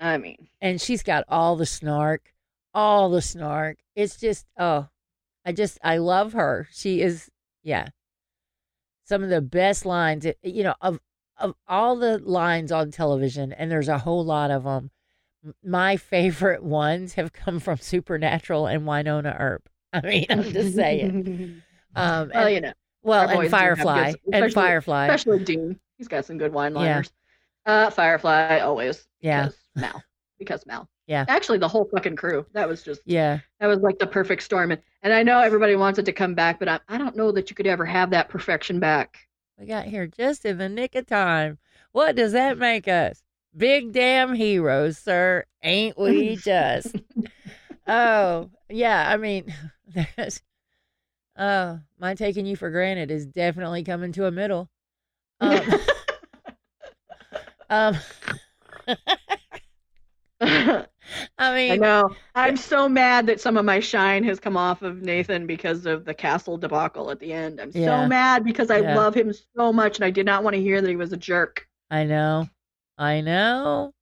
I mean, And she's got all the snark, all the snark. It's just oh, I just I love her. She is yeah. Some of the best lines, you know, of of all the lines on television, and there's a whole lot of them. My favorite ones have come from Supernatural and Wynonna Earp. [LAUGHS] I mean, I'm just saying. [LAUGHS] Um, well, and- you know, well, and have good- Firefly, and Firefly, especially Dean. He's got some good wine liners. Uh, Firefly always. Yeah. Mal. Because Mal. Yeah. Actually, the whole fucking crew. That was just. yeah, That was like the perfect storm. And, and I know everybody wants it to come back, but I, I don't know that you could ever have that perfection back. we got here just in the nick of time. What does that make us? Big damn heroes, sir. Ain't we [LAUGHS] just? oh, yeah. I mean, [LAUGHS] there's, uh, my taking you for granted is definitely coming to a middle. Um, [LAUGHS] um, [LAUGHS] I mean, I know. I'm so mad that some of my shine has come off of Nathan because of the castle debacle at the end. I'm Yeah. so mad because I Yeah. love him so much and I did not want to hear that he was a jerk. I know. I know.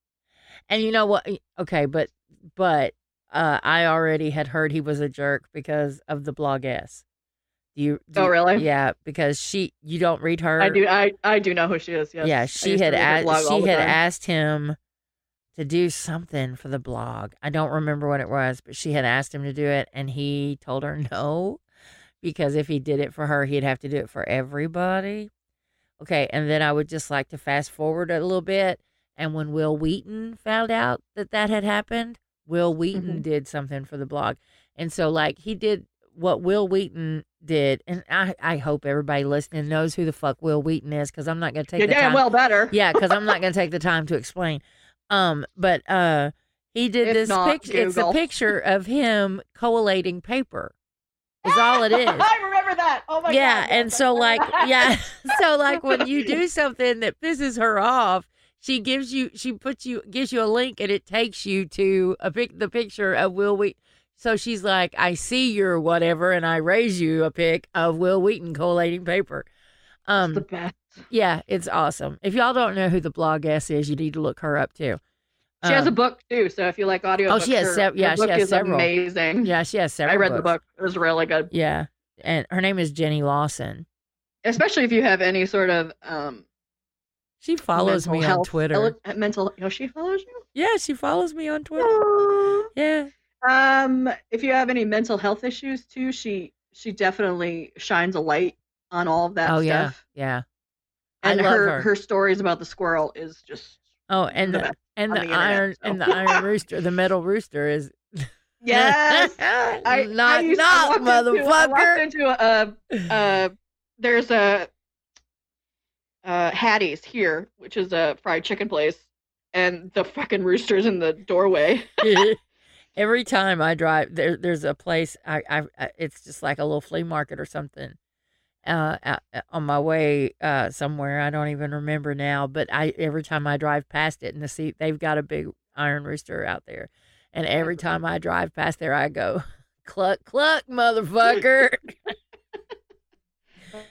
And you know what? Okay, but but uh I already had heard he was a jerk because of the Bloggess. Do you do Oh, really? Yeah, because she you don't read her. I do I, I do know who she is, yes. Yeah, she had asked she had asked him to do something for the blog. I don't remember what it was, but she had asked him to do it and he told her [LAUGHS] no because if he did it for her, he'd have to do it for everybody. Okay, and then I would just like to fast forward a little bit and when Wil Wheaton found out that that had happened, Wil Wheaton Mhm. did something for the blog. And so like he did what Wil Wheaton did, and I, I hope everybody listening knows who the fuck Wil Wheaton is because I'm not going to take You're the damn time. well better. Yeah, because I'm not going [LAUGHS] to take the time to explain. Um, but uh, he did If this not, picture. It's a picture [LAUGHS] of him collating paper. Is all it is. [LAUGHS] I remember that. Oh my yeah, god. and so like that. yeah, [LAUGHS] so like when you do something that pisses her off, she gives you she puts you gives you a link and it takes you to a pic the picture of Wil Wheaton. So she's like, I see your whatever, and I raise you a pic of Wil Wheaton collating paper. Um, the best. Yeah, it's awesome. If y'all don't know who the Bloggess is, you need to look her up too. She has a Um, book too, so if you like audio, Oh, she has her, yeah, her she book has is several. amazing. Yeah, she has several. I read books. the book. It was really good. Yeah, and her name is Jenny Lawson. Especially if you have any sort of um She follows me on Twitter. ele- mental. Oh, she follows you. Yeah, she follows me on Twitter. Aw. Yeah. Um, if you have any mental health issues too, she she definitely shines a light on all of that oh stuff. yeah, yeah. I And love her, her. her stories about the squirrel is just Oh, and the the and the, the internet, iron and the iron rooster, the metal rooster is [LAUGHS] yes. [LAUGHS] I knock I knock, walked Into, I walked motherfucker. into a, uh, there's a uh Hattie's here, which is a fried chicken place, and the fucking rooster's in the doorway. [LAUGHS] Every time I drive, there there's a place. I, I I- it's just like a little flea market or something. Uh, out- uh, on my way uh somewhere, I don't even remember now. But I every time I drive past it in the seat, they've got a big iron rooster out there, and every time I drive past there, I go, [LAUGHS] cluck cluck, motherfucker. [LAUGHS]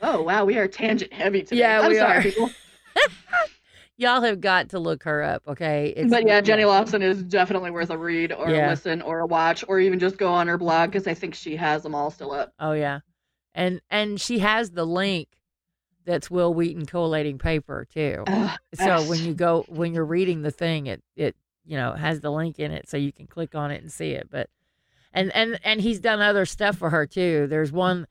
Oh wow, we are tangent heavy today. Yeah, I'm we sorry, are. people. [LAUGHS] Y'all have got to look her up, okay? It's, but yeah, Jenny Lawson is definitely worth a read or Yeah. a listen or a watch or even just go on her blog because I think she has them all still up. Oh yeah, and and she has the link. That's Wil Wheaton collating paper too. Ugh, So when you go when you're reading the thing, it it you know has the link in it, so you can click on it and see it. But and and and he's done other stuff for her too. There's one.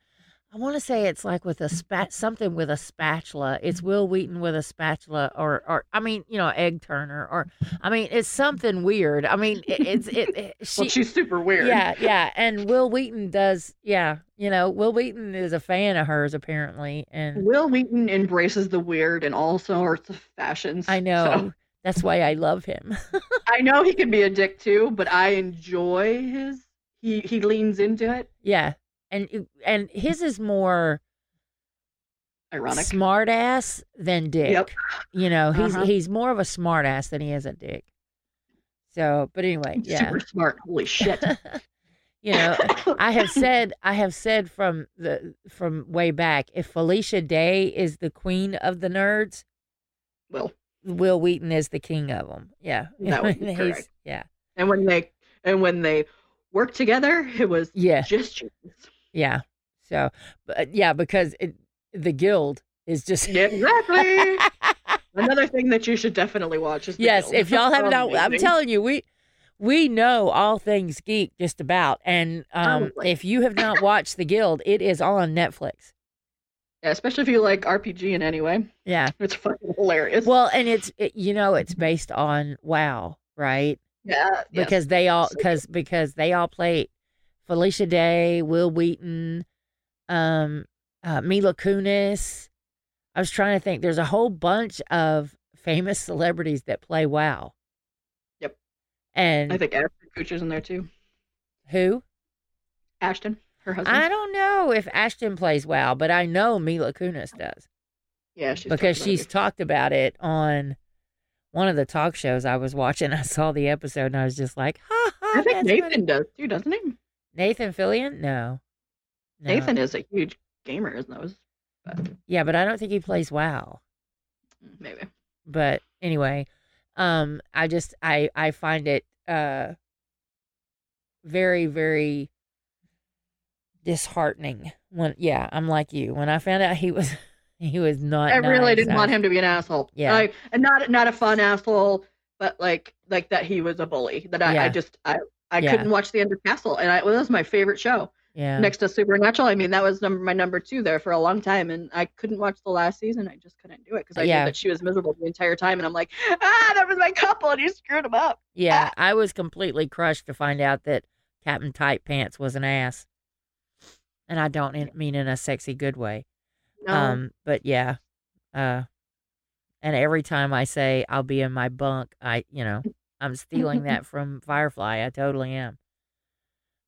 I want to say it's like with a mm. spat something with a spatula. It's Wil Wheaton with a spatula, or or I mean, you know, egg turner, or I mean, it's something weird. I mean, it, it's it. it [LAUGHS] she, well, she's super weird. yeah, yeah, and Wil Wheaton does. Yeah, you know, Wil Wheaton is a fan of hers apparently, and Wil Wheaton embraces the weird in all sorts of fashions. I know so- that's why I love him. [LAUGHS] I know he can be a dick too, but I enjoy his. He he leans into it. Yeah, and and his is more Ironic. smart ass than dick. Yep. You know, he's Uh-huh. he's more of a smart ass than he is a dick. So, but anyway, He's yeah. Super smart. Holy shit. [LAUGHS] you know, I have said I have said from the from way back, if Felicia Day is the queen of the nerds, well, Wil Wheaton is the king of them. Yeah, [LAUGHS] That would be correct. Yeah, and when they and when they worked together, it was yeah, just genius. Yeah. So, but yeah, because it, the guild is just Yeah, exactly. [LAUGHS] Another thing that you should definitely watch is. Yes. Guild. If y'all have not, I'm telling you, we we know all things geek just about, and um, if you have not watched the guild, it is on Netflix. Yeah, especially if you like RPG in any way, Yeah. it's fucking hilarious. Well, and it's it, you know it's based on WoW, right? yeah. Because they all because because they all play Felicia Day, Wil Wheaton, um, uh, Mila Kunis. I was trying to think. There's a whole bunch of famous celebrities that play WoW. Yep. And I think Ashton Kutcher's in there too. who? Ashton, her husband. I don't know if Ashton plays WoW, but I know Mila Kunis does yeah, she's because talked she's it. talked about it on one of the talk shows I was watching. [LAUGHS] I saw the episode and I was just like, ha ha. I think Nathan funny." does too, doesn't he? Nathan Fillion? No. No. Nathan is a huge gamer, isn't he? But Yeah, but I don't think he plays WoW. maybe. But anyway, um, I just I I find it uh very very disheartening when yeah I'm like you when I found out he was [LAUGHS] he was not. I really nice, didn't I- want him to be an asshole. Yeah. Like, and not not a fun asshole, but like like that he was a bully. That I, Yeah. I just I I Yeah. couldn't watch the end of Castle, and I well, that was my favorite show Yeah. next to Supernatural. I mean, that was number my number two there for a long time, and I couldn't watch the last season. I just couldn't do it because I Yeah. knew that she was miserable the entire time, and I'm like, ah, that was my couple, and you screwed him up. Yeah, I was completely crushed to find out that Captain Tight Pants was an ass. And I don't in, mean in a sexy good way. No, Um, but yeah. Uh and every time I say I'll be in my bunk, I, you know, I'm stealing [LAUGHS] that from Firefly. I totally am.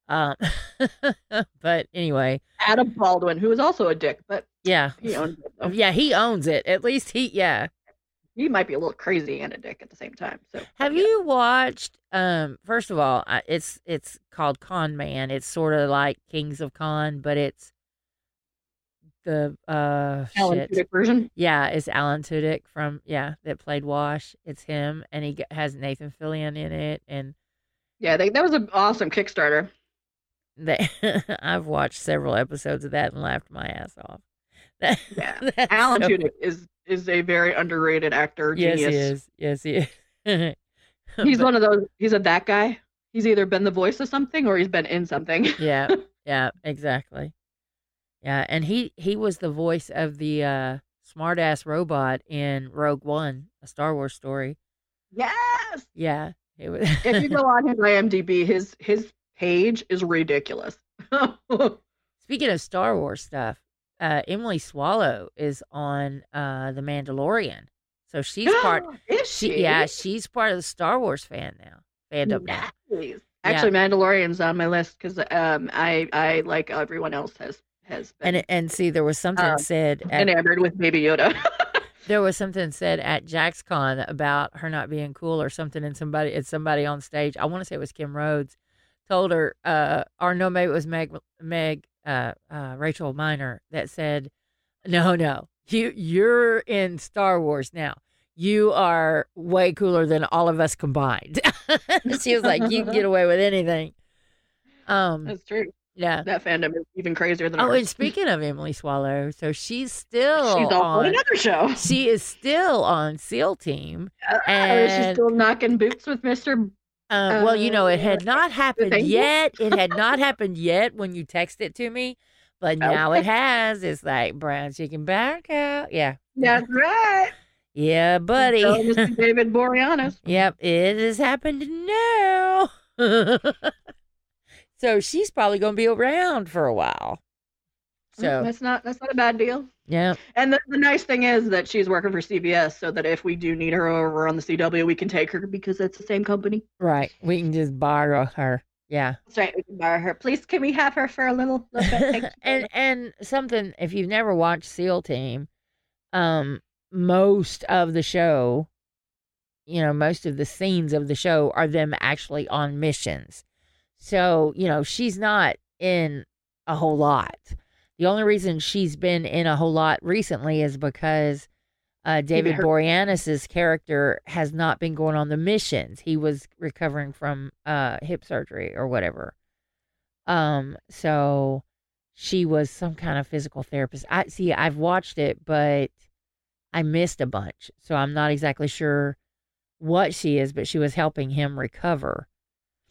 Um [LAUGHS] but anyway, Adam Baldwin, who is also a dick, but yeah. he owned it. Yeah, he owns it. At least he yeah. He might be a little crazy and a dick at the same time. So Have yeah. you watched? Um, first of all, it's it's called Con Man. It's sort of like Kings of Con, but it's the uh Alan shit. Tudyk version? Yeah, it's Alan Tudyk from yeah that played Wash. It's him, and he g- has Nathan Fillion in it, and Yeah, they, that was an awesome Kickstarter. they [LAUGHS] I've watched several episodes of that and laughed my ass off. Yeah. [LAUGHS] Alan So- Tudyk is is a very underrated actor. Yes, Genius. he is. Yes, he is. [LAUGHS] He's But- one of those. He's a that guy. He's either been the voice of something or he's been in something. yeah, yeah, exactly. Yeah, and he he was the voice of the uh, smart ass robot in Rogue One, a Star Wars story. yes. Yeah, it was. If you go [LAUGHS] on his IMDb, his his page is ridiculous. [LAUGHS] Speaking of Star Wars stuff, uh, Emily Swallow is on uh, the Mandalorian, so she's part. [GASPS] is She, she? yeah, she's part of the Star Wars fan now. Fandom now. Nice. Actually, Mandalorian's on my list because um, I I like everyone else has has been And and see, there was something Um, said at enamored with Baby Yoda. [LAUGHS] there was something said at JaxCon about her not being cool or something, and somebody it's somebody on stage. I want to say it was Kim Rhodes told her, uh, or no, maybe it was Meg Meg uh, uh, Rachel Miner that said, "No, no, you you're in Star Wars now. You are way cooler than all of us combined." [LAUGHS] she was like, "You can get [LAUGHS] away with anything." Um, That's true. Yeah. That fandom is even crazier than Oh, ours. and speaking of Emily Swallow, so she's still She's on another show. she is still on SEAL Team. Uh, she's And- still knocking boots with Mister. Uh, well, you know, it had Uh, not happened yet. It had [LAUGHS] not happened yet when you text it to me, but now it has. It's like brown chicken back out. Yeah, That's right. [LAUGHS] yeah, buddy. So, Mr. [LAUGHS] David Boreanaz. yep, it has happened now. So she's probably going to be around for a while. So that's not that's not a bad deal. yeah, And the, the nice thing is that she's working for CBS, so that if we do need her over on the CW, we can take her because it's the same company. right. We can just borrow her. Yeah. That's right. We can borrow her. Please, can we have her for a little, little bit? [LAUGHS] And and something if you've never watched SEAL Team, um, most of the show, you know, most of the scenes of the show are them actually on missions. So you know, she's not in a whole lot. The only reason she's been in a whole lot recently is because uh, David. Boreanaz's character has not been going on the missions. He was recovering from uh, hip surgery or whatever. Um, so she was some kind of physical therapist. I see. I've watched it, but I missed a bunch, so I'm not exactly sure what she is. But she was helping him recover.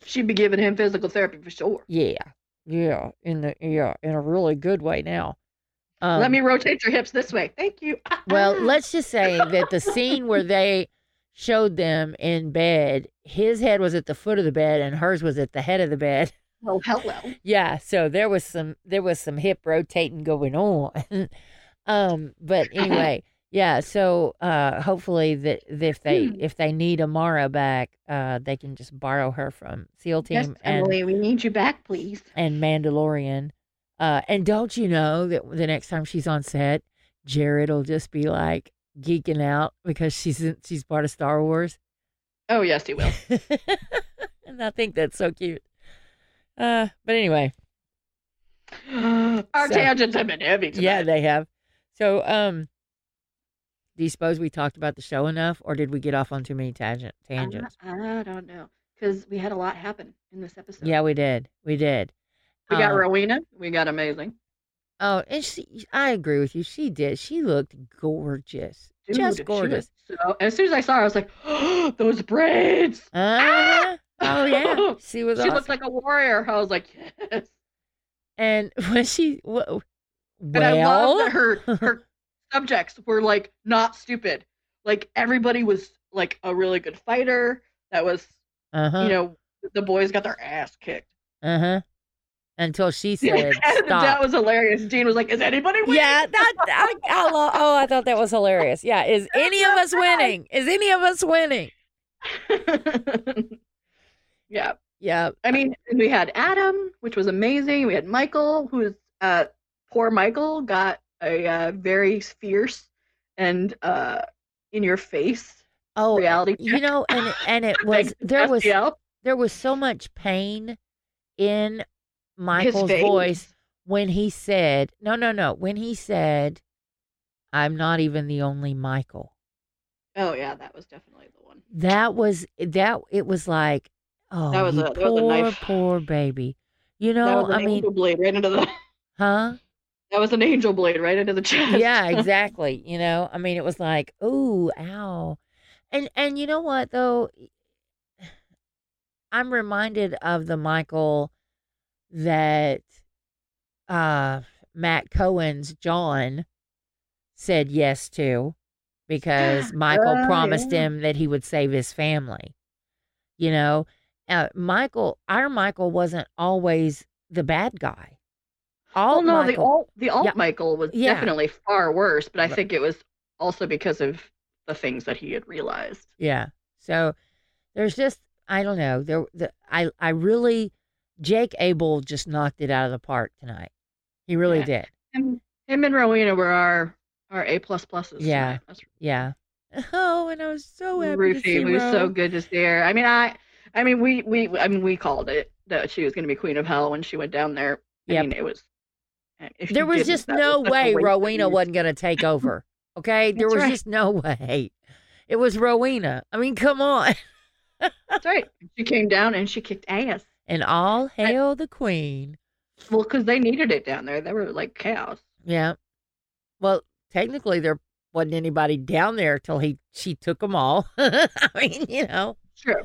She'd be giving him physical therapy for sure. Yeah, yeah, in the yeah, in a really good way now. Um, Let me rotate your hips this way. Thank you. Well, [LAUGHS] let's just say that the scene where they showed them in bed, his head was at the foot of the bed and hers was at the head of the bed. Oh, hello. [LAUGHS] Yeah, so there was some there was some hip rotating going on. [LAUGHS] um, but anyway, yeah, so uh hopefully that if they Hmm. if they need Amara back, uh they can just borrow her from SEAL Team Yes, and Emily, we need you back, please. and Mandalorian. Uh and don't you know that the next time she's on set, Jared will just be like geeking out because she's she's part of Star Wars. Oh, yes, he will. [LAUGHS] and I think that's so cute. Uh but anyway, [GASPS] Our So- tangents have been heavy tonight. Yeah, they have. So, um, do you suppose we talked about the show enough, or did we get off on too many tangent tangents? I, I don't know. Because we had a lot happen in this episode. yeah, we did. We did. We got Um, Rowena. We got Amazing. Oh, and she, I agree with you. She did. She looked gorgeous, Dude, just gorgeous. So, as soon as I saw her, I was like, oh, [GASPS] those braids. Uh-huh. Oh yeah, she was She awesome. looked like a warrior. I was like, yes. and [LAUGHS] when she, well, And I love that her her subjects were like not stupid. Like everybody was like a really good fighter. That was uh huh, you know the boys got their ass kicked. uh huh, until she [LAUGHS] said, and that was hilarious. Dean was like, "Is anybody winning?" Yeah, [LAUGHS] that I, I lo- oh, I thought that was hilarious. Yeah, is [LAUGHS] any of us winning? Is any of us winning? yeah. Yeah, I mean, we had Adam, which was amazing. We had Michael, who's uh, poor Michael got a uh, very fierce and uh, in your face Oh, reality. you check. know, and and it [LAUGHS] was there was there was so much pain in Michael's voice when he said, "No, no, no," when he said, "I'm not even the only Michael." Oh yeah, that was definitely the one. That was that. It was like, oh, That was a- that was a poor, knife. poor baby. You know, I mean, blade right into the. huh? That was an angel blade right into the chest. yeah, [LAUGHS] exactly. You know, I mean, it was like, oh, ow, and and you know what though, I'm reminded of the Michael that uh Matt Cohen's John said yes to because [GASPS] Michael Oh, promised yeah. him that he would save his family. You know, uh, Michael, our Michael wasn't always the bad guy. All Well, no, the Michael, alt the alt Yeah. Michael was Yeah. definitely far worse, but I Right. think it was also because of the things that he had realized. Yeah. So there's just I don't know. There the I I really Jake Abel just knocked it out of the park tonight. He really Yeah. did. Him, him and Rowena were our our A plus pluses. Yeah. Yeah. [LAUGHS] Oh, and I was so happy to Ruthie see was so good to see her. I mean, I, I mean, we, we, I mean, we called it that she was going to be Queen of Hell when she went down there. I Yep. mean, it was. If There was just no was way Rowena wasn't going to take over. Okay? There was right. just no way. It was Rowena. I mean, come on. That's right. She came down and she kicked ass. And all hail the queen. Well, because they needed it down there. They were like chaos. Yeah. Well, technically there wasn't anybody down there till he she took them all. [LAUGHS] I mean, you know. True.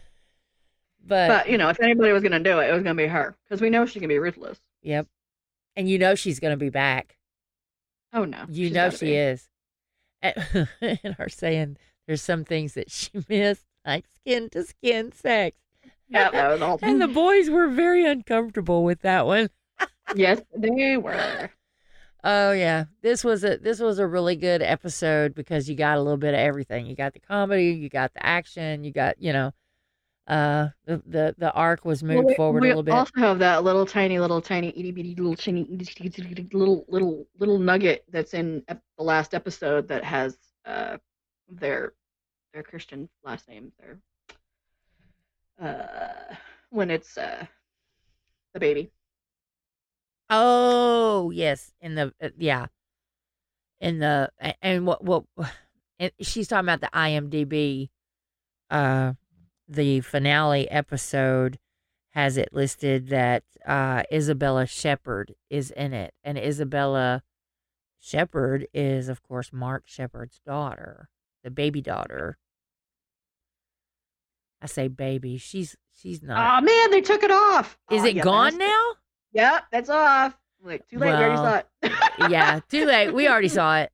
But, But you know, if anybody was going to do it, it was going to be her because we know she can be ruthless. yep. And you know she's going to be back. Oh no, You know she be. is. [LAUGHS] And, and her saying there's some things that she [LAUGHS] missed, like skin to skin sex. Yeah, that was all. [LAUGHS] And the boys were very uncomfortable with that one. yes, they were. Oh yeah, this was a this was a really good episode because you got a little bit of everything. You got the comedy, you got the action, you got you know, uh, the the the arc was moved Well, forward we a little bit. also have that little tiny, little tiny, itty bitty, little tiny, itty bitty, itty bitty, little, little, little nugget that's in ep- the last episode that has uh their their Christian last name. Their uh when it's uh the baby. Oh yes, in the uh, yeah, in the and what what [SIGHS] and she's talking about the IMDb, uh, the finale episode has it listed that uh Isabella Sheppard is in it, and Isabella Sheppard is of course Mark Sheppard's daughter, the baby daughter. I say baby, she's she's not. Oh man, they took it off. is Oh, it you gone now? Yep, that's off. Like too late, we already saw it. yeah, too late. We already [LAUGHS] saw it.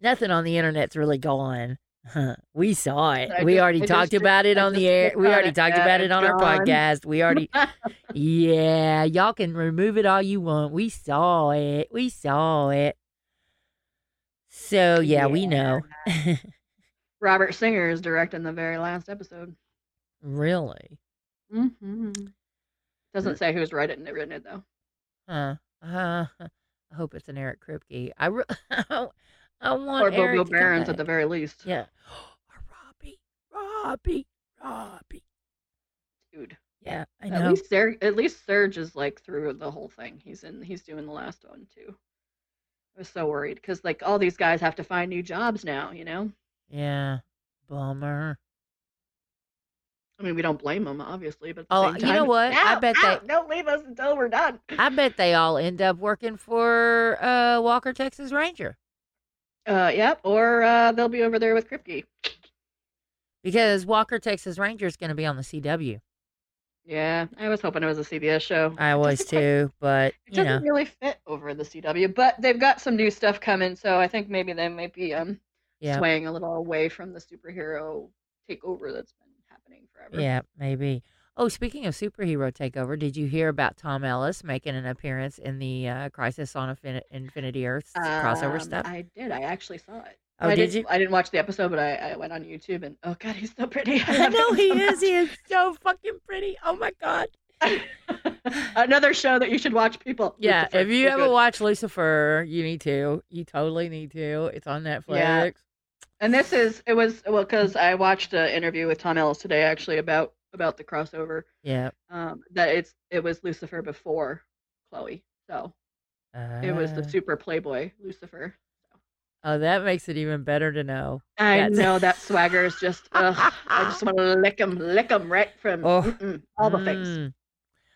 Nothing on the internet's really gone. [LAUGHS] we saw it. We just- already talked just- about it I on the air. We already talked Yeah, about it on our podcast. We already, [LAUGHS] yeah, y'all can remove it all you want. We saw it. We saw it. So yeah, we know. [LAUGHS] Robert Singer is directing the very last episode. really? Mm-hmm. Doesn't say who's writing it, written it though. Huh? Uh, I hope it's an Eric Kripke. I re- I want Or Eric Bobo Barons at the very least. Yeah. [GASPS] Or Robbie. Robbie. Robbie. Dude. Yeah, I At know. least Serge, at least Serge is like through the whole thing. He's in. He's doing the last one too. I was so worried because like all these guys have to find new jobs now. You know. Yeah. Bummer. I mean, we don't blame them, obviously, but at Oh, same you know time, what? I bet they- don't leave us until we're done. I bet they all end up working for uh, Walker Texas Ranger Uh, yep. Or uh, they'll be over there with Kripke. because Walker Texas Ranger is going to be on the CW. Yeah, I was hoping it was a CBS show. I It was doesn't [LAUGHS] quite- too, but It you know, doesn't really fit over the CW, but they've got some new stuff coming, so I think maybe they might be um yeah, swaying a little away from the superhero takeover that's been happening forever. yeah, maybe. Oh, speaking of superhero takeover, did you hear about Tom Ellis making an appearance in the uh, Crisis on Infin- Infinity Earth crossover Um, stuff? I did. I actually saw it. oh, I did didn't, you? I didn't watch the episode, but I, I went on YouTube and oh god, he's so pretty. [LAUGHS] I know he so is. He is so fucking pretty. Oh my god. [LAUGHS] Another show that you should watch, people. Yeah, Lucifer, if you so haven't good. watched Lucifer, you need to. You totally need to. It's on Netflix. Yeah. And this is it was well because I watched an interview with Tom Ellis today actually about about the crossover. Yeah. Um, that it's it was Lucifer before Chloe, so it was the Ah. super playboy Lucifer. Oh, that makes it even better to know. I That's- know that swagger is just. Ugh, I just [LAUGHS] want to lick him, lick him right from Oh. all the things. Mm.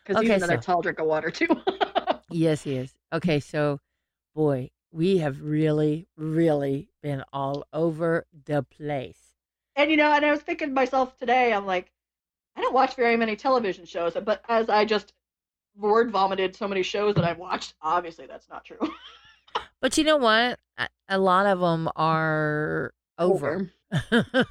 Because he's another so- tall drink of water too. [LAUGHS] Yes, he is. Okay, so boy, we have really, really been all over the place. And you know, and I was thinking to myself today, I'm like, I don't watch very many television shows, but as I just word vomited so many shows that I've watched, obviously that's not true. [LAUGHS] But you know what? A, lot of them are over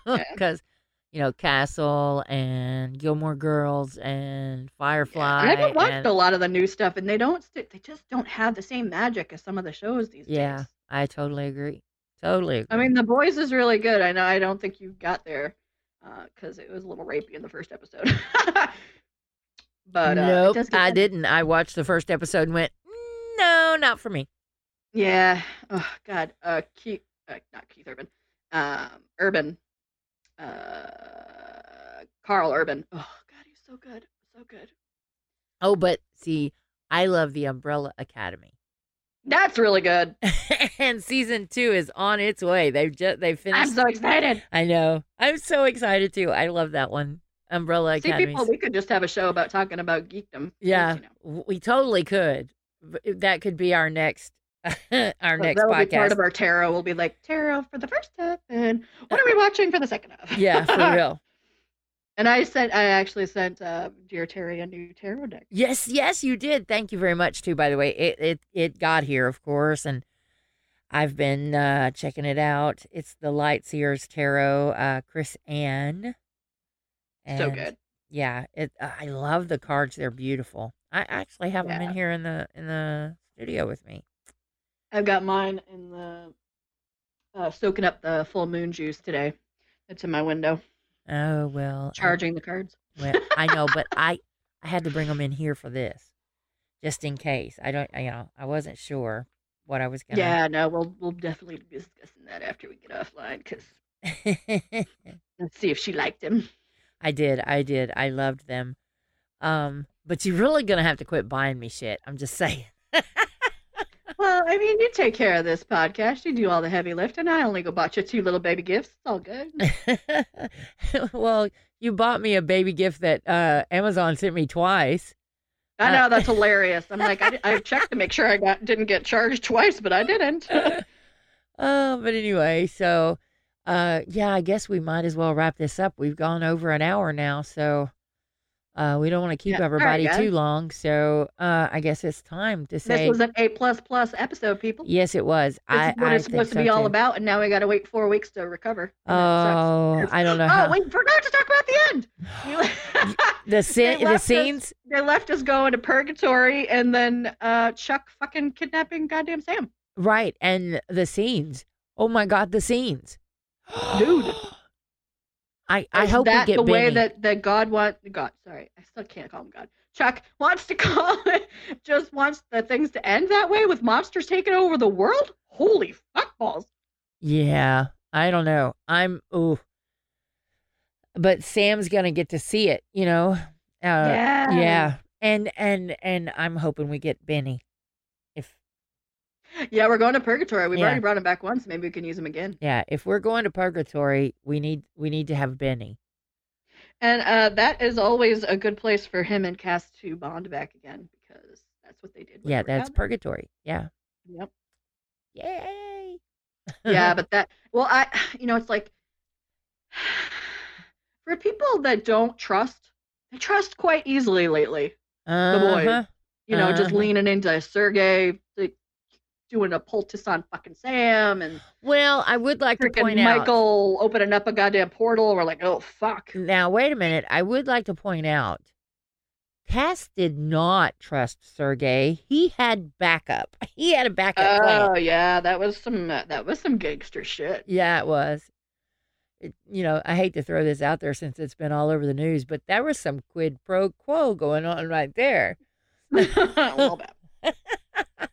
because [LAUGHS] you know Castle and Gilmore Girls and Firefly. I haven't watched and- a lot of the new stuff, and they don't. St- they just don't have the same magic as some of the shows these Yeah, days. Yeah, I totally agree. Totally agree. I mean, The Boys is really good. I know. I don't think you got there because it was a little rapey in the first episode. [LAUGHS] but uh, nope, I didn't. I watched the first episode and went, no, not for me. Yeah. Oh God. Uh, Keith. Uh, not Keith Urban. Um, Urban. Uh, Karl Urban. Oh God, he's so good. So good. Oh, but see, I love the Umbrella Academy. That's really good. [LAUGHS] and season two is on its way. They've just they finished. I'm so excited. I know. I'm so excited too. I love that one. Umbrella See, Academy. people, we could just have a show about talking about geekdom. Yeah, You know, we totally could. That could be our next [LAUGHS] our So next be part of our tarot. We'll be like tarot for the first half, and what are we [LAUGHS] watching for the second half? yeah, for real. And I sent, I actually sent uh, dear Terry a new tarot deck. Yes, yes, you did. Thank you very much too. By the way, it it it got here, of course, and I've been uh, checking it out. It's the Light Seers Tarot, uh, Chris Ann. So good. Yeah, it. Uh, I love the cards. They're beautiful. I actually have them in here in the in the studio with me. I've got mine in the uh, soaking up the full moon juice today. It's in my window, Oh well, I- charging the cards. Well, I know, but I I had to bring them in here for this, just in case. I don't, you know, I wasn't sure what I was gonna. Yeah, no, we'll we'll definitely be discussing that after we get offline. Cause [LAUGHS] let's see if she liked them. I did, I did, I loved them. Um, but you're really gonna have to quit buying me shit. I'm just [LAUGHS] saying. Well, I mean, you take care of this podcast. You do all the heavy lifting. I only go bought you two little baby gifts. It's all good. [LAUGHS] well, you bought me a baby gift that uh, Amazon sent me twice. I Uh, know that's [LAUGHS] hilarious. I'm like, I, I checked to make sure I got didn't get charged twice, but I didn't. [LAUGHS] Oh, but anyway, so uh yeah, I guess we might as well wrap this up. We've gone over an hour now, so uh we don't want to keep Yeah, everybody guys. too long. So uh I guess it's time to say this was an A plus plus episode, people. yes it was. This I is what I it's supposed to so be all about, and now we got to wait four weeks to recover. Oh. I don't know Oh, how we forgot to talk about the end. [GASPS] The [LAUGHS] scene, the left us- scenes. they left us going to purgatory, and then uh, Chuck fucking kidnapping goddamn Sam. Right, and the scenes. Oh my god, the scenes. Dude. [GASPS] [LAUGHS] I I Is hope we that get the way that, that God wants God. Sorry, I still can't call him God. Chuck wants to [LAUGHS] call it. Just wants the things to end that way with monsters taking over the world. Holy fuckballs! Yeah, I don't know. I'm ooh. But Sam's gonna get to see it, you know. Uh, yeah, yeah. And and and I'm hoping we get Benny. Yeah. We're going to purgatory. We've Yeah. already brought him back once. Maybe we can use him again. yeah, if we're going to purgatory, we need we need to have Benny. And uh, that is always a good place for him and Cass to bond back again because that's what they did. Yeah, that's purgatory. Yeah. Yep. Yay. yeah, [LAUGHS] but that well, I [SIGHS] you know it's like [SIGHS] for people that don't trust, they trust quite easily lately. Uh-huh. You know, just Uh-huh. leaning into Sergey, like, doing a poultice on fucking Sam, and Well, I would like to point out Michael opening up a goddamn portal. We're like, oh fuck. Now, wait a minute. I would like to point out Cass did not trust Sergey. He had backup. [LAUGHS] He had a backup plan. Oh yeah, that was some uh, that was some gangster shit. Yeah, it was. It, you know, I hate to throw this out there since it's been all over the news, but there was some quid pro quo going on right there. [LAUGHS] a little bit. [LAUGHS]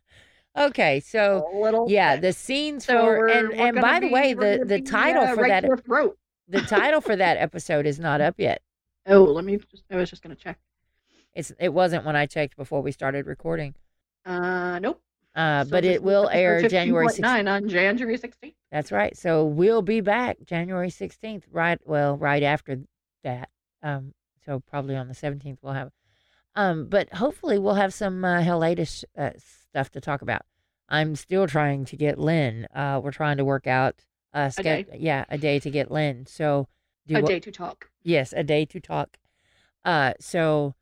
Okay, so a little. yeah, the scenes So for and we're and by the way, the the be, title uh, for right that to the title for that episode is not up yet. Oh, let me. Just, I was just gonna check. It's it wasn't when I checked before we started recording. Uh, nope. Uh, So but it will air January 16th. on January 16th. That's right. So we'll be back January 16th, right? Well, right after that. Um, so probably on the 17th we'll have. Um, but hopefully we'll have some uh, hellacious uh, stuff to talk about. I'm still trying to get Lynn. Uh, we're trying to work out a, ske- day. yeah, a day to get Lynn. So do A what- day to talk. Yes, a day to talk. Uh, so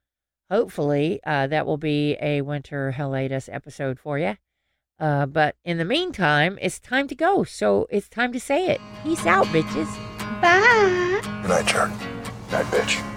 hopefully uh, that will be a winter hiatus episode for you. Uh, but in the meantime, it's time to go. So it's time to say it. Peace out, bitches. Bye. Good night, Jared. Night, bitch.